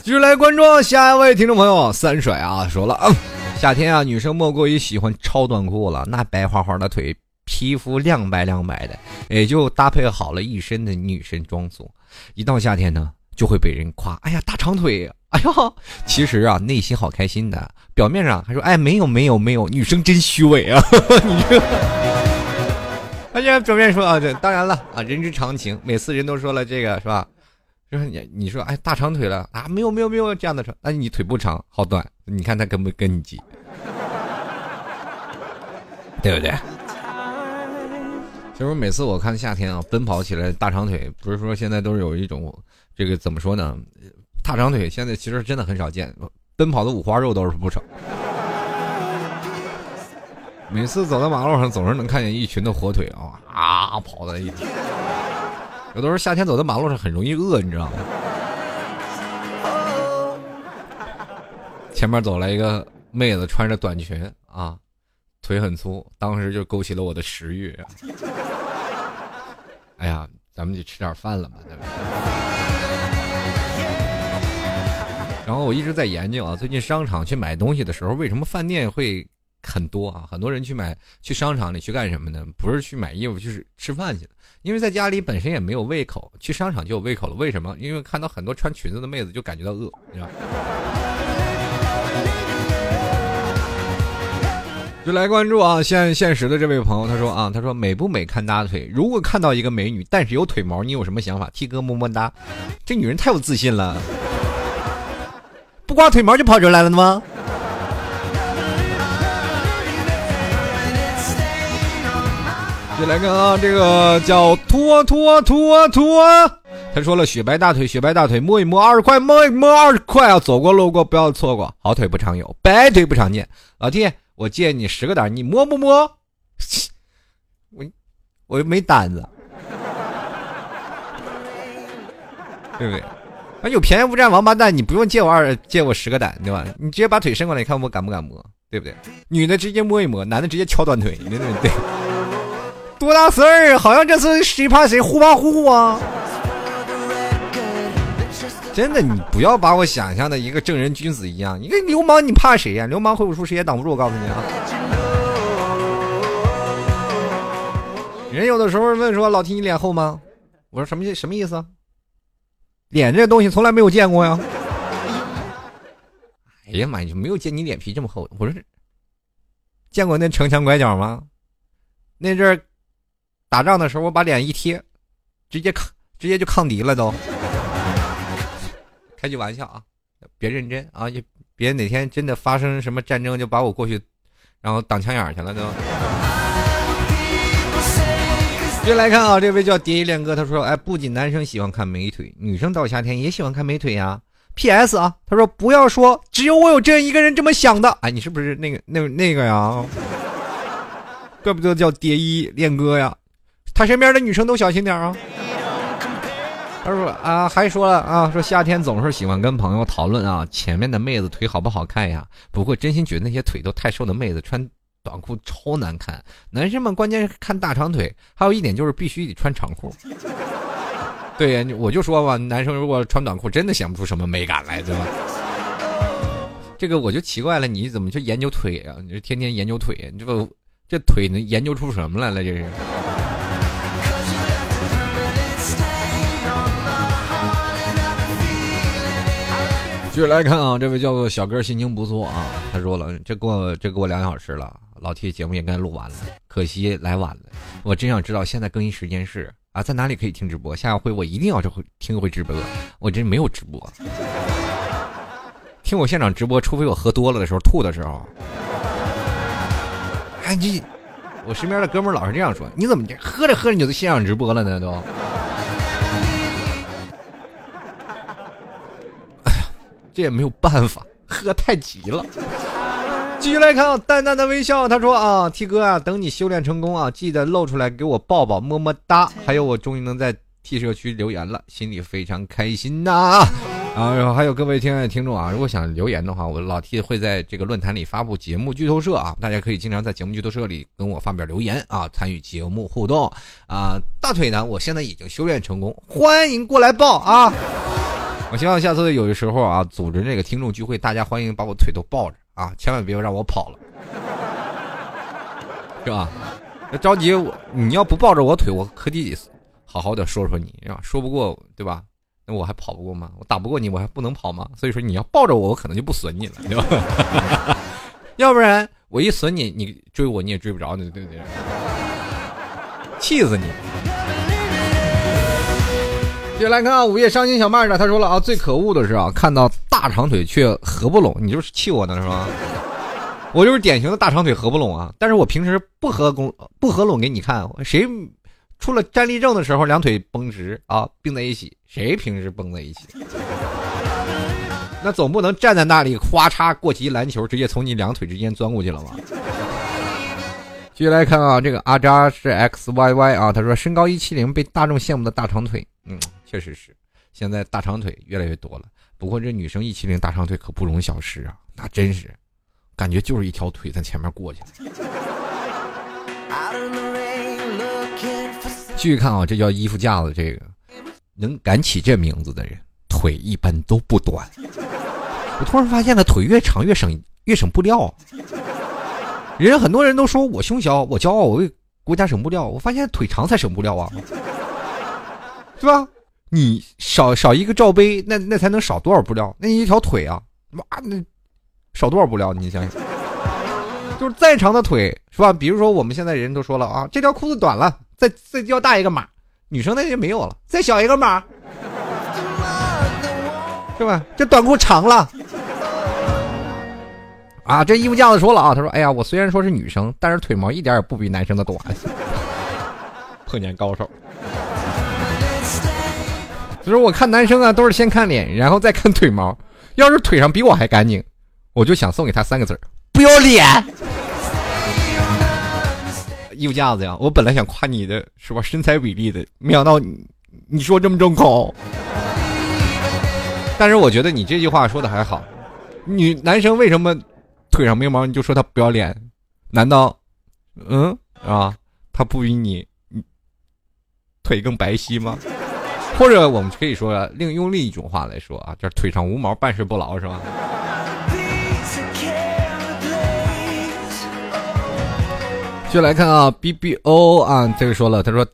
继续来关注下一位听众朋友三甩啊，说了啊，夏天啊，女生莫过于喜欢超短裤了，那白花花的腿。皮肤亮白亮白的，也就搭配好了一身的女神装束。一到夏天呢，就会被人夸：“哎呀，大长腿！”哎呦，其实啊，内心好开心的。表面上还说：“哎，没有没有没有，女生真虚伪啊！” [LAUGHS] 你这，而且表面说啊，这当然了啊，人之常情。每次人都说了这个是吧？就是你你说哎，大长腿了啊？没有没有没有这样的说，那你腿不长，好短。你看他跟不跟你急？对不对？就是每次我看夏天啊，奔跑起来大长腿，不是说现在都是有一种这个怎么说呢？大长腿现在其实真的很少见，奔跑的五花肉都是不少。每次走在马路上，总是能看见一群的火腿啊啊跑在一起。有的时候夏天走在马路上很容易饿，你知道吗？前面走来一个妹子，穿着短裙啊。腿很粗，当时就勾起了我的食欲。哎呀，咱们就吃点饭了嘛，对吧？[LAUGHS] 然后我一直在研究啊，最近商场去买东西的时候，为什么饭店会很多啊？很多人去买去商场里去干什么呢？不是去买衣服，就是吃饭去了。因为在家里本身也没有胃口，去商场就有胃口了。为什么？因为看到很多穿裙子的妹子就感觉到饿，你知道。来关注啊！现现实的这位朋友，他说啊，他说美不美看大腿。如果看到一个美女，但是有腿毛，你有什么想法？T 哥么么哒。这女人太有自信了，不刮腿毛就跑出来了吗？就来看啊，这个叫拖拖拖拖，他说了雪白大腿，雪白大腿，摸一摸二十块，摸一摸二十块啊，走过路过不要错过，好腿不常有，白腿不常见。老弟，我借你十个胆，你摸不摸？[LAUGHS] 我我又没胆子，[LAUGHS] 对不对？啊，有便宜不占王八蛋，你不用借我二，借我十个胆，对吧？你直接把腿伸过来，你看我敢不敢摸，对不对？女的直接摸一摸，男的直接敲断腿，对对对。多大事儿？好像这是谁怕谁，互怕互啊！真的，你不要把我想象的一个正人君子一样。一个流氓，你怕谁呀？流氓会武术，谁也挡不住。我告诉你啊！人有的时候问说：“老提你脸厚吗？”我说：“什么什么意思？脸这东西从来没有见过呀！” [LAUGHS] 哎呀妈呀，没有见你脸皮这么厚。我说：“见过那城墙拐角吗？那阵。”打仗的时候，我把脸一贴，直接抗，直接就抗敌了都。开句玩笑啊，别认真啊，也别哪天真的发生什么战争，就把我过去，然后挡枪眼去了都。接来看啊，这位叫蝶衣恋歌，他说：“哎，不仅男生喜欢看美腿，女生到夏天也喜欢看美腿呀。”P.S. 啊，他说：“不要说只有我有这样一个人这么想的。”哎，你是不是那个那那个呀？[LAUGHS] 怪不得叫蝶衣恋歌呀。他身边的女生都小心点啊！他说啊，还说了啊，说夏天总是喜欢跟朋友讨论啊，前面的妹子腿好不好看呀？不过真心觉得那些腿都太瘦的妹子穿短裤超难看。男生们关键是看大长腿，还有一点就是必须得穿长裤。对呀，我就说吧，男生如果穿短裤，真的显不出什么美感来，对吧？这个我就奇怪了，你怎么去研究腿啊？你这天天研究腿，你这个这腿能研究出什么来了？这是。继续来看啊，这位叫做小哥心情不错啊。他说了，这过这过两小时了，老 T 节目也该录完了，可惜来晚了。我真想知道现在更新时间是啊，在哪里可以听直播？下回我一定要这回听回直播。我这没有直播，[LAUGHS] 听我现场直播，除非我喝多了的时候吐的时候。哎，你，我身边的哥们老是这样说，你怎么喝着喝着你就现场直播了呢？都。这也没有办法，喝太急了。继续来看，淡淡的微笑。他说：“啊，T 哥啊，等你修炼成功啊，记得露出来给我抱抱，么么哒。还有，我终于能在 T 社区留言了，心里非常开心呐。啊，然后还有各位亲爱的听众啊，如果想留言的话，我老 T 会在这个论坛里发布节目剧透社啊，大家可以经常在节目剧透社里跟我发表留言啊，参与节目互动啊。大腿呢，我现在已经修炼成功，欢迎过来抱啊。”我希望下次有的时候啊，组织这个听众聚会，大家欢迎把我腿都抱着啊，千万别让我跑了，是吧？着急我，你要不抱着我腿，我可得好好的说说你，是吧？说不过，对吧？那我还跑不过吗？我打不过你，我还不能跑吗？所以说你要抱着我，我可能就不损你了，对吧？[LAUGHS] 要不然我一损你，你追我你也追不着，你对不对？气死你！接下来看啊，午夜伤心小麦的，他说了啊，最可恶的是啊，看到大长腿却合不拢，你就是气我呢是吧？我就是典型的大长腿合不拢啊，但是我平时不合拱不合拢给你看，谁出了站立症的时候两腿绷直啊，并在一起，谁平时绷在一起？那总不能站在那里哗嚓过去一篮球，直接从你两腿之间钻过去了吧？[LAUGHS] 继续来看啊，这个阿扎是 X Y Y 啊，他说身高一七零，被大众羡慕的大长腿，嗯。确实是，现在大长腿越来越多了。不过这女生一七零大长腿可不容小视啊，那真是，感觉就是一条腿在前面过去了。继续看啊，这叫衣服架子，这个能敢起这名字的人，腿一般都不短。我突然发现了，腿越长越省越省布料。人家很多人都说我胸小，我骄傲，我为国家省布料。我发现腿长才省布料啊，是吧？你少少一个罩杯，那那才能少多少布料？那一条腿啊，妈那少多少布料？你想想，就是再长的腿是吧？比如说我们现在人都说了啊，这条裤子短了，再再要大一个码，女生那就没有了，再小一个码，是吧？这短裤长了，啊，这衣服架子说了啊，他说，哎呀，我虽然说是女生，但是腿毛一点也不比男生的短。[LAUGHS] 破年高手。所以说，我看男生啊，都是先看脸，然后再看腿毛。要是腿上比我还干净，我就想送给他三个字儿：不要脸。衣服架子呀，我本来想夸你的是吧，身材比例的，没想到你你说这么重口。但是我觉得你这句话说的还好，女男生为什么腿上没毛你就说他不要脸？难道，嗯啊，他不比你腿更白皙吗？或者我们可以说另用另一种话来说啊，就是腿上无毛办事不牢是吧？就来看啊，B B O 啊，这个说了，他说，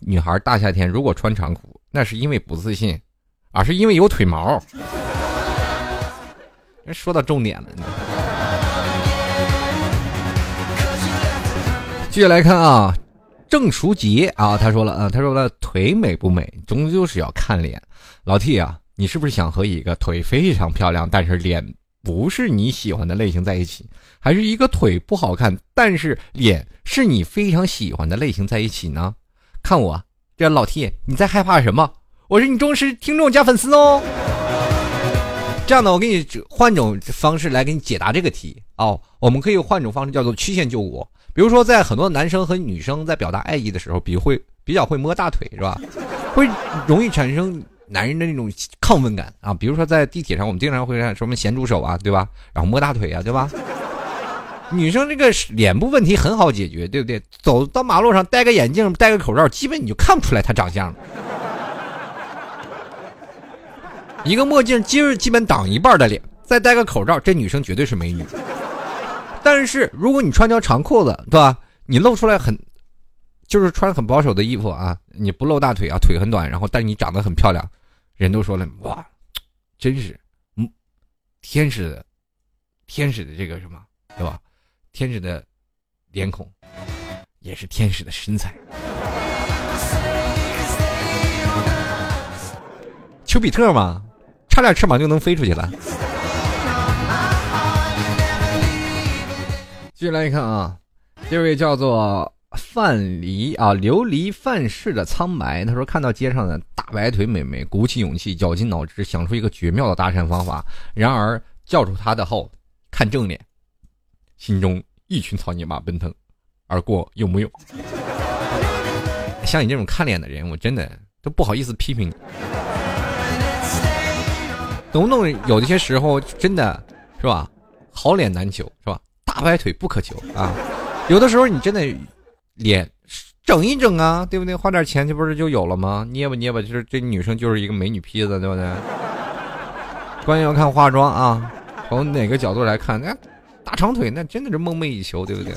女孩大夏天如果穿长裤，那是因为不自信，而是因为有腿毛。说到重点了呢。接下来看啊，郑淑杰啊，他说了啊，他说了，腿美不美，终究是要看脸。老 T 啊，你是不是想和一个腿非常漂亮，但是脸？不是你喜欢的类型在一起，还是一个腿不好看，但是脸是你非常喜欢的类型在一起呢？看我这老 T，你在害怕什么？我是你忠实听众加粉丝哦。这样的，我给你换种方式来给你解答这个题哦。我们可以换种方式，叫做曲线救国。比如说，在很多男生和女生在表达爱意的时候，比会比较会摸大腿，是吧？会容易产生。男人的那种亢奋感啊，比如说在地铁上，我们经常会看什么咸猪手啊，对吧？然后摸大腿啊，对吧？女生这个脸部问题很好解决，对不对？走到马路上戴个眼镜，戴个口罩，基本你就看不出来她长相了。一个墨镜今儿基本挡一半的脸，再戴个口罩，这女生绝对是美女。但是如果你穿条长裤子，对吧？你露出来很。就是穿很保守的衣服啊，你不露大腿啊，腿很短，然后但是你长得很漂亮，人都说了哇，真是，嗯，天使的，天使的这个什么，对吧？天使的脸孔，也是天使的身材。丘比特嘛，差点翅膀就能飞出去了。继续来看啊，这位叫做。范蠡啊，琉璃范式的苍白。他说：“看到街上的大白腿美眉，鼓起勇气，绞尽脑汁，想出一个绝妙的搭讪方法。然而叫住他的后，看正脸，心中一群草泥马奔腾而过，有木有？像你这种看脸的人，我真的都不好意思批评你。懂不懂？有些时候真的是吧？好脸难求，是吧？大白腿不可求啊！有的时候你真的。”脸整一整啊，对不对？花点钱，这不是就有了吗？捏吧捏吧，就是这女生就是一个美女坯子，对不对？关键要看化妆啊，从哪个角度来看，那大长腿那真的是梦寐以求，对不对？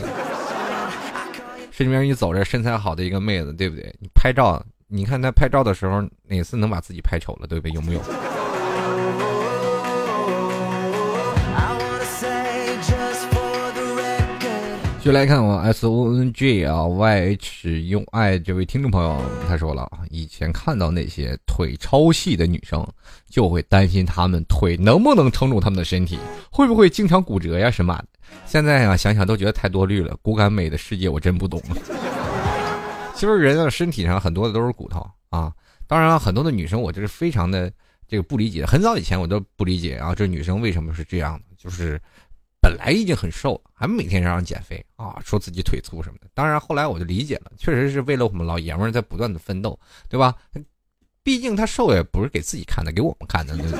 身边一走着身材好的一个妹子，对不对？你拍照，你看她拍照的时候，哪次能把自己拍丑了，对不对？有没有？就来看我 S O N G 啊 Y H 用爱这位听众朋友，他说了以前看到那些腿超细的女生，就会担心她们腿能不能撑住她们的身体，会不会经常骨折呀什么的。现在啊，想想都觉得太多虑了。骨感美的世界，我真不懂。其实人的身体上很多的都是骨头啊。当然，很多的女生我就是非常的这个不理解。很早以前我都不理解啊，这女生为什么是这样的，就是。本来已经很瘦了，还每天嚷嚷减肥啊，说自己腿粗什么的。当然后来我就理解了，确实是为了我们老爷们在不断的奋斗，对吧？毕竟他瘦也不是给自己看的，给我们看的，对不对？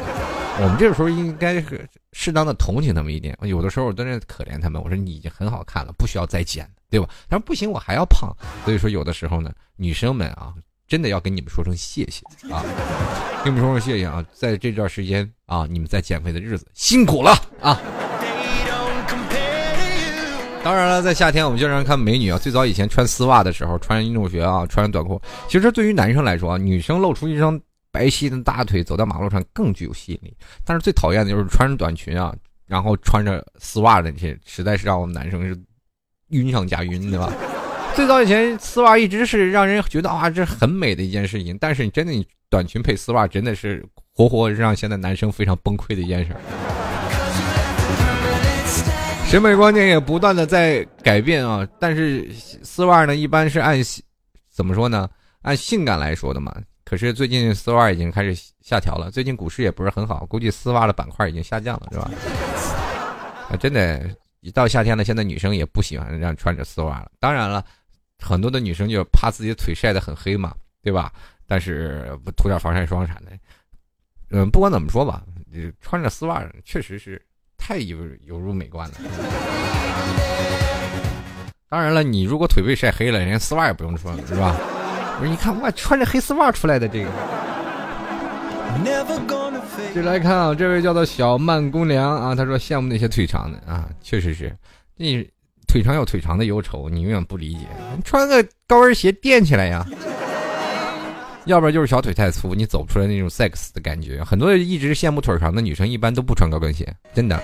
我们这个时候应该是适当的同情他们一点。有的时候我真的可怜他们，我说你已经很好看了，不需要再减，对吧？他说不行，我还要胖。所以说有的时候呢，女生们啊，真的要跟你们说声谢谢啊，跟你们说声谢谢啊，在这段时间啊，你们在减肥的日子辛苦了啊。当然了，在夏天我们经常看美女啊。最早以前穿丝袜的时候，穿运动鞋啊，穿短裤。其实对于男生来说啊，女生露出一双白皙的大腿走在马路上更具有吸引力。但是最讨厌的就是穿着短裙啊，然后穿着丝袜的那些，实在是让我们男生是晕上加晕，对吧？最早以前丝袜一直是让人觉得啊，这很美的一件事情。但是你真的你短裙配丝袜，真的是活活让现在男生非常崩溃的一件事。审美观念也不断的在改变啊，但是丝袜呢，一般是按怎么说呢？按性感来说的嘛。可是最近丝袜已经开始下调了，最近股市也不是很好，估计丝袜的板块已经下降了，是吧？啊，真的，一到夏天了，现在女生也不喜欢让穿着丝袜了。当然了，很多的女生就怕自己腿晒得很黑嘛，对吧？但是涂点防晒霜啥的，嗯，不管怎么说吧，穿着丝袜确实是太有有入美观了。[LAUGHS] 当然了，你如果腿被晒黑了，连丝袜也不用穿了，是吧？不是，你看我穿着黑丝袜出来的这个。就来看啊，这位叫做小曼公良啊，他说羡慕那些腿长的啊，确实是，你腿长有腿长的忧愁，你永远不理解。穿个高跟鞋垫起来呀，要不然就是小腿太粗，你走不出来那种 sex 的感觉。很多人一直羡慕腿长的女生，一般都不穿高跟鞋，真的。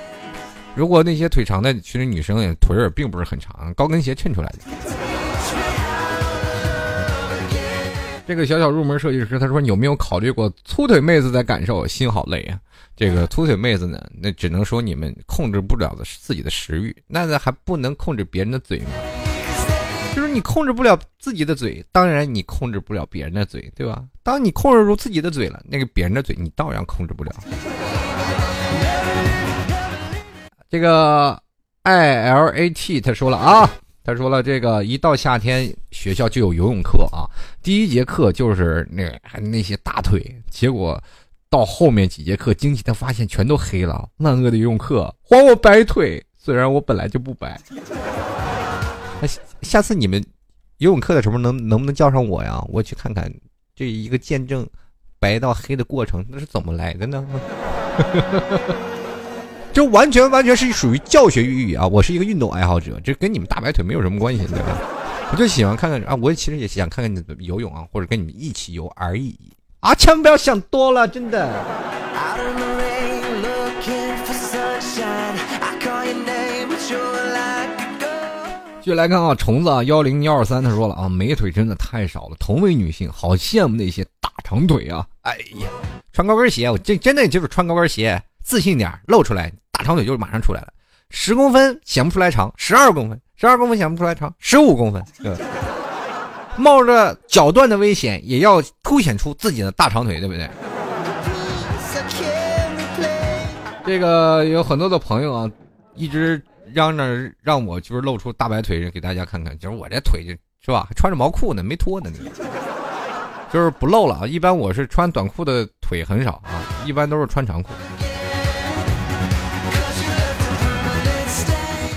如果那些腿长的其实女生腿儿并不是很长，高跟鞋衬出来的。这个小小入门设计师他说：“有没有考虑过粗腿妹子的感受？心好累啊！这个粗腿妹子呢，那只能说你们控制不了的自己的食欲，那还不能控制别人的嘴吗？就是你控制不了自己的嘴，当然你控制不了别人的嘴，对吧？当你控制住自己的嘴了，那个别人的嘴你照样控制不了。”这个 I L A T 他说了啊。他说了，这个一到夏天，学校就有游泳课啊。第一节课就是那还那些大腿，结果到后面几节课，惊奇的发现全都黑了。万恶的游泳课，还我白腿！虽然我本来就不白。那下次你们游泳课的时候，能能不能叫上我呀？我去看看这一个见证白到黑的过程，那是怎么来的呢？[LAUGHS] 就完全完全是属于教学意啊！我是一个运动爱好者，这跟你们大白腿没有什么关系，对吧？我就喜欢看看啊，我其实也想看看你的游泳啊，或者跟你们一起游而已啊！千万不要想多了，真的。继续来看啊，虫子啊，幺零幺二三，他说了啊，美腿真的太少了，同为女性，好羡慕那些大长腿啊！哎呀，穿高跟鞋，我这真的就是穿高跟鞋，自信点，露出来。大长腿就马上出来了，十公分显不出来长，十二公分，十二公分显不出来长，十五公分，对？冒着脚断的危险，也要凸显出自己的大长腿，对不对？这个有很多的朋友啊，一直嚷着让我就是露出大白腿给大家看看，就是我这腿是吧，穿着毛裤呢，没脱呢，就是不露了啊。一般我是穿短裤的腿很少啊，一般都是穿长裤。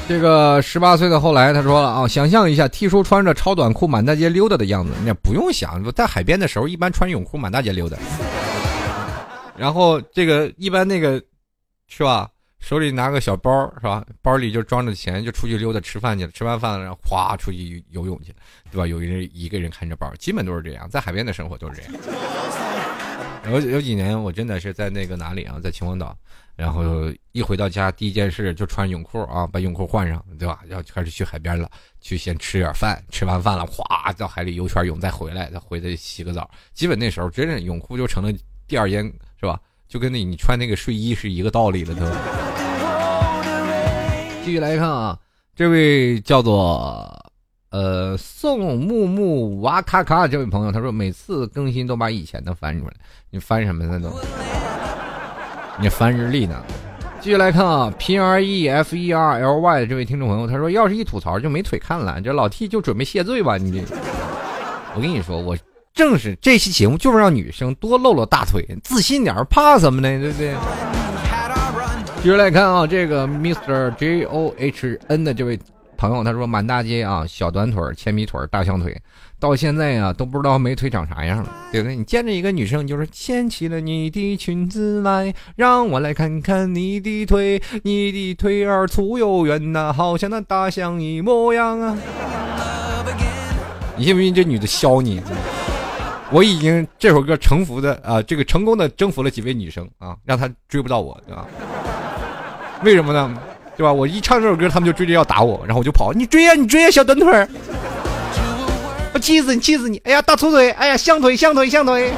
这个十八岁的后来，他说了啊，想象一下 T 叔穿着超短裤满大街溜达的样子，那不用想，在海边的时候一般穿泳裤满大街溜达。然后这个一般那个是吧，手里拿个小包是吧，包里就装着钱，就出去溜达吃饭去了，吃完饭了然后哗出去游泳去了，对吧？有一人一个人看着包，基本都是这样，在海边的生活都是这样。有有几年我真的是在那个哪里啊，在秦皇岛。然后一回到家，第一件事就穿泳裤啊，把泳裤换上，对吧？要开始去海边了，去先吃点饭，吃完饭了，哗，到海里游圈泳，再回来，再回来洗个澡。基本那时候，真是泳裤就成了第二件，是吧？就跟那你穿那个睡衣是一个道理了，都。[LAUGHS] 继续来看啊，这位叫做呃宋木木哇咔咔这位朋友，他说每次更新都把以前的翻出来，你翻什么呢都？[LAUGHS] 你翻日历呢？继续来看啊，P R E F E R L Y 的这位听众朋友，他说：“要是一吐槽就没腿看了，这老 T 就准备谢罪吧？你这，我跟你说，我正是这期节目就是让女生多露露大腿，自信点，怕什么呢？对不对？”接着来看啊，这个 Mr J O H N 的这位朋友，他说：“满大街啊，小短腿、铅笔腿、大象腿。”到现在啊，都不知道美腿长啥样了，对不对？你见着一个女生，就是掀起了你的裙子来，让我来看看你的腿，你的腿儿粗又圆呐，好像那大象一模样啊！你信不信这女的削你？我已经这首歌征服的啊，这个成功的征服了几位女生啊，让她追不到我，对吧？为什么呢？对吧？我一唱这首歌，他们就追着要打我，然后我就跑，你追呀，你追呀，小短腿儿。我气死你！气死你！哎呀，大粗腿！哎呀，象腿，象腿，象腿！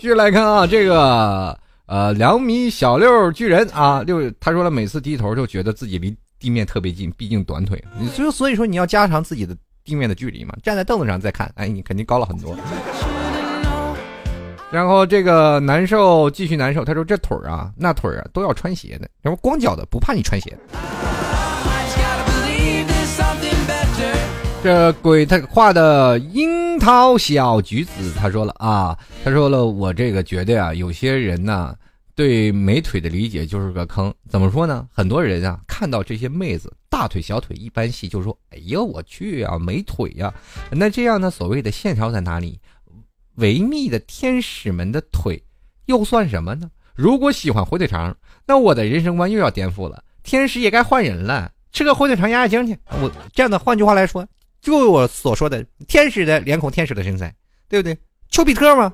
继续来看啊，这个呃，两米小六巨人啊，六他说了，每次低头就觉得自己离地面特别近，毕竟短腿。你就所以说你要加长自己的地面的距离嘛，站在凳子上再看，哎，你肯定高了很多。然后这个难受继续难受，他说这腿儿啊，那腿儿啊都要穿鞋的，然后光脚的不怕你穿鞋。这鬼他画的樱桃小橘子，他说了啊，他说了，我这个觉得啊，有些人呢对美腿的理解就是个坑。怎么说呢？很多人啊看到这些妹子大腿小腿一般细，就说哎呀我去啊美腿呀。那这样呢，所谓的线条在哪里？维密的天使们的腿又算什么呢？如果喜欢火腿肠，那我的人生观又要颠覆了。天使也该换人了，吃个火腿肠压压惊去。我这样的，换句话来说，就我所说的天使的脸孔，天使的身材，对不对？丘比特吗？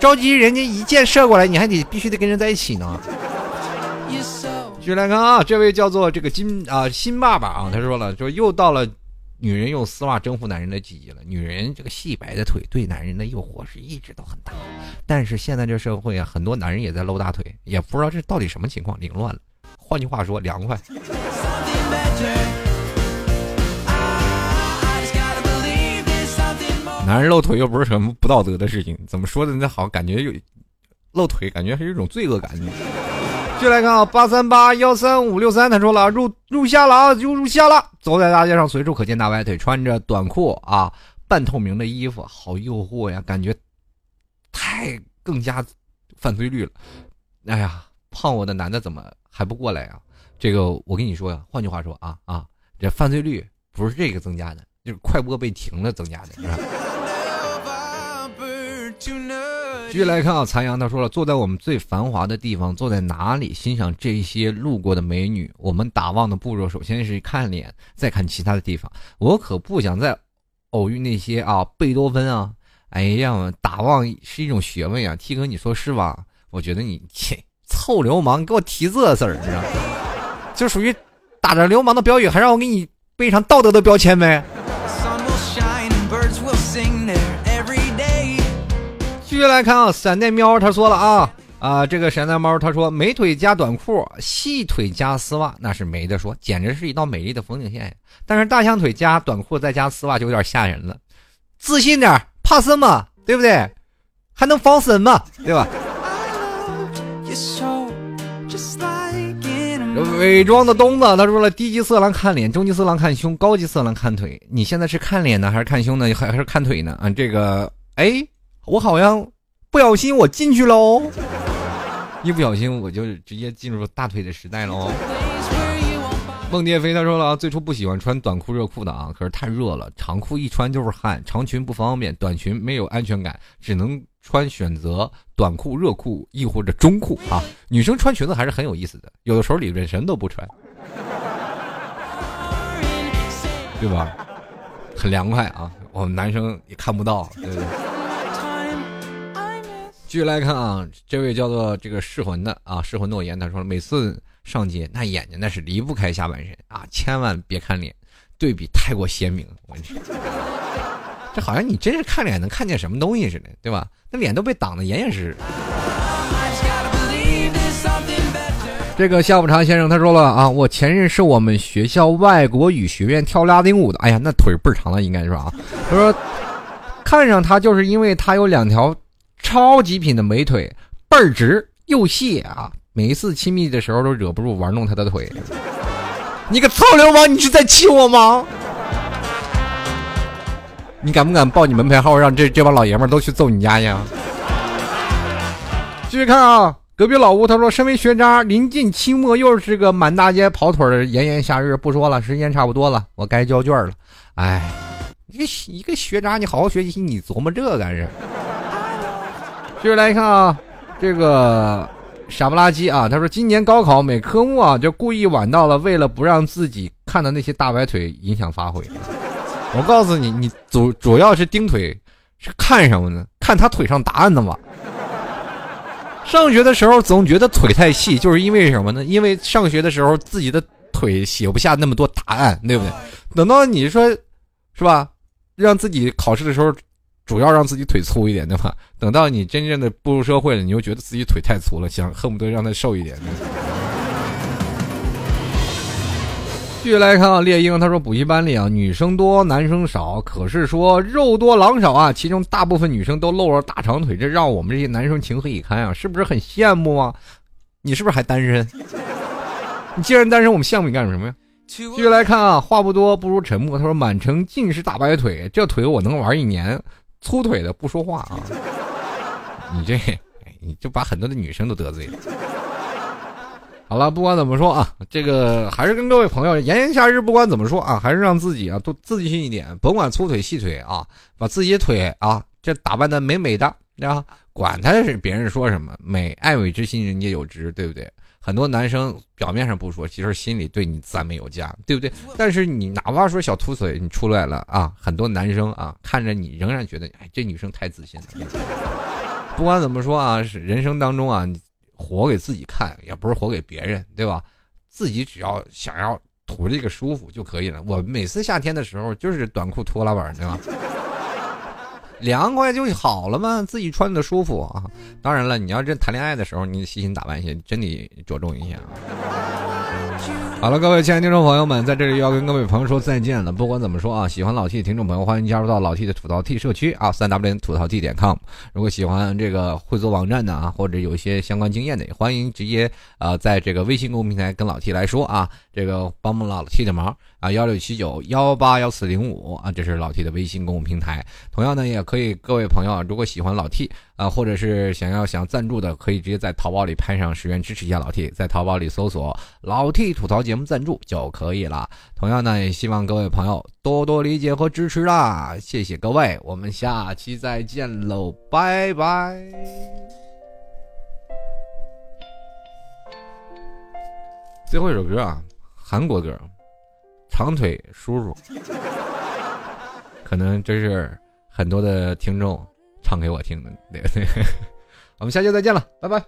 着急人家一箭射过来，你还得必须得跟人在一起呢。继续来看啊，这位叫做这个金啊新爸爸啊，他说了，说又到了。女人用丝袜征服男人的季节了。女人这个细白的腿对男人的诱惑是一直都很大，但是现在这社会啊，很多男人也在露大腿，也不知道这到底什么情况，凌乱了。换句话说，凉快。男人露腿又不是什么不道德的事情，怎么说的？那好，感觉有露腿，感觉是一种罪恶感。就来看啊，八三八幺三五六三，他说了入入夏了啊，就入夏了。走在大街上，随处可见大白腿，穿着短裤啊，半透明的衣服，好诱惑呀，感觉太更加犯罪率了。哎呀，胖我的男的怎么还不过来呀？这个我跟你说呀，换句话说啊啊，这犯罪率不是这个增加的，就是快播被停了增加的。继续来看啊，残阳他说了，坐在我们最繁华的地方，坐在哪里欣赏这些路过的美女？我们打望的步骤，首先是看脸，再看其他的地方。我可不想再偶遇那些啊贝多芬啊！哎呀，打望是一种学问呀，T 哥你说是吧？我觉得你切臭流氓，给我提这事儿，知道就属于打着流氓的标语，还让我给你背上道德的标签呗。续来看啊，闪电喵他说了啊啊，这个闪电猫他说美腿加短裤，细腿加丝袜，那是没得说，简直是一道美丽的风景线呀。但是大象腿加短裤再加丝袜就有点吓人了。自信点，怕什么？对不对？还能防身嘛？对吧？伪装的东子他说了，低级色狼看脸，中级色狼看胸，高级色狼看腿。你现在是看脸呢，还是看胸呢？还还是看腿呢？啊，这个哎。我好像不小心我进去喽，[LAUGHS] 一不小心我就直接进入大腿的时代喽。梦蝶飞他说了啊，最初不喜欢穿短裤热裤的啊，可是太热了，长裤一穿就是汗，长裙不方便，短裙没有安全感，只能穿选择短裤、热裤亦或者中裤啊。女生穿裙子还是很有意思的，有的时候里面什么都不穿，对吧？很凉快啊，我们男生也看不到，对不对？继续来看啊，这位叫做这个噬魂的啊，噬魂诺言，他说每次上街那眼睛那是离不开下半身啊，千万别看脸，对比太过鲜明。我去，[LAUGHS] 这好像你真是看脸能看见什么东西似的，对吧？那脸都被挡得严严实实。这个下午茶先生他说了啊，我前任是我们学校外国语学院跳拉丁舞的，哎呀，那腿倍儿长了，应该是啊。他说看上他就是因为他有两条。超极品的美腿，倍儿直又细啊！每一次亲密的时候都忍不住玩弄他的腿。你个臭流氓，你是在气我吗？你敢不敢报你门牌号，让这这帮老爷们都去揍你家呀？继续看啊，隔壁老吴他说，身为学渣，临近期末又是个满大街跑腿的炎炎夏日。不说了，时间差不多了，我该交卷了。哎，一个一个学渣，你好好学习，你琢磨这干啥？接着来看啊，这个傻不拉几啊，他说今年高考每科目啊就故意晚到了，为了不让自己看到那些大白腿影响发挥。我告诉你，你主主要是盯腿，是看什么呢？看他腿上答案的嘛。上学的时候总觉得腿太细，就是因为什么呢？因为上学的时候自己的腿写不下那么多答案，对不对？等到你说，是吧？让自己考试的时候。主要让自己腿粗一点，对吧？等到你真正的步入社会了，你又觉得自己腿太粗了，想恨不得让他瘦一点。继续来看啊，猎鹰他说补习班里啊女生多男生少，可是说肉多狼少啊，其中大部分女生都露着大长腿，这让我们这些男生情何以堪啊？是不是很羡慕啊？你是不是还单身？你 [LAUGHS] 既然单身，我们羡慕你干什么呀？[LAUGHS] 继续来看啊，话不多不如沉默。他说满城尽是大白腿，这腿我能玩一年。粗腿的不说话啊，你这你就把很多的女生都得罪了。好了，不管怎么说啊，这个还是跟各位朋友，炎炎夏日，不管怎么说啊，还是让自己啊多自信一点，甭管粗腿细腿啊，把自己的腿啊这打扮的美美的，啊，管他是别人说什么，美爱美之心，人皆有之，对不对？很多男生表面上不说，其实心里对你赞美有加，对不对？但是你哪怕说小秃嘴你出来了啊，很多男生啊看着你仍然觉得，哎，这女生太自信了。不管怎么说啊，是人生当中啊。活给自己看，也不是活给别人，对吧？自己只要想要图这个舒服就可以了。我每次夏天的时候就是短裤拖拉板，对吧？凉快就好了嘛，自己穿的舒服啊。当然了，你要这谈恋爱的时候，你细心打扮一些，真得着重一些啊。好了，各位亲爱的听众朋友们，在这里要跟各位朋友说再见了。不管怎么说啊，喜欢老 T 的听众朋友，欢迎加入到老 T 的吐槽 T 社区啊，三 W 吐槽 T 点 com。如果喜欢这个会做网站的啊，或者有一些相关经验的，也欢迎直接啊，在这个微信公众平台跟老 T 来说啊，这个帮帮老 T 的忙啊，幺六七九幺八幺四零五啊，这是老 T 的微信公众平台。同样呢，也可以各位朋友啊，如果喜欢老 T。啊，或者是想要想赞助的，可以直接在淘宝里拍上十元支持一下老 T，在淘宝里搜索“老 T 吐槽节目赞助”就可以了。同样呢，也希望各位朋友多多理解和支持啦，谢谢各位，我们下期再见喽，拜拜。最后一首歌啊，韩国歌，长腿叔叔，可能这是很多的听众。唱给我听的，对对，我们下期再见了，拜拜。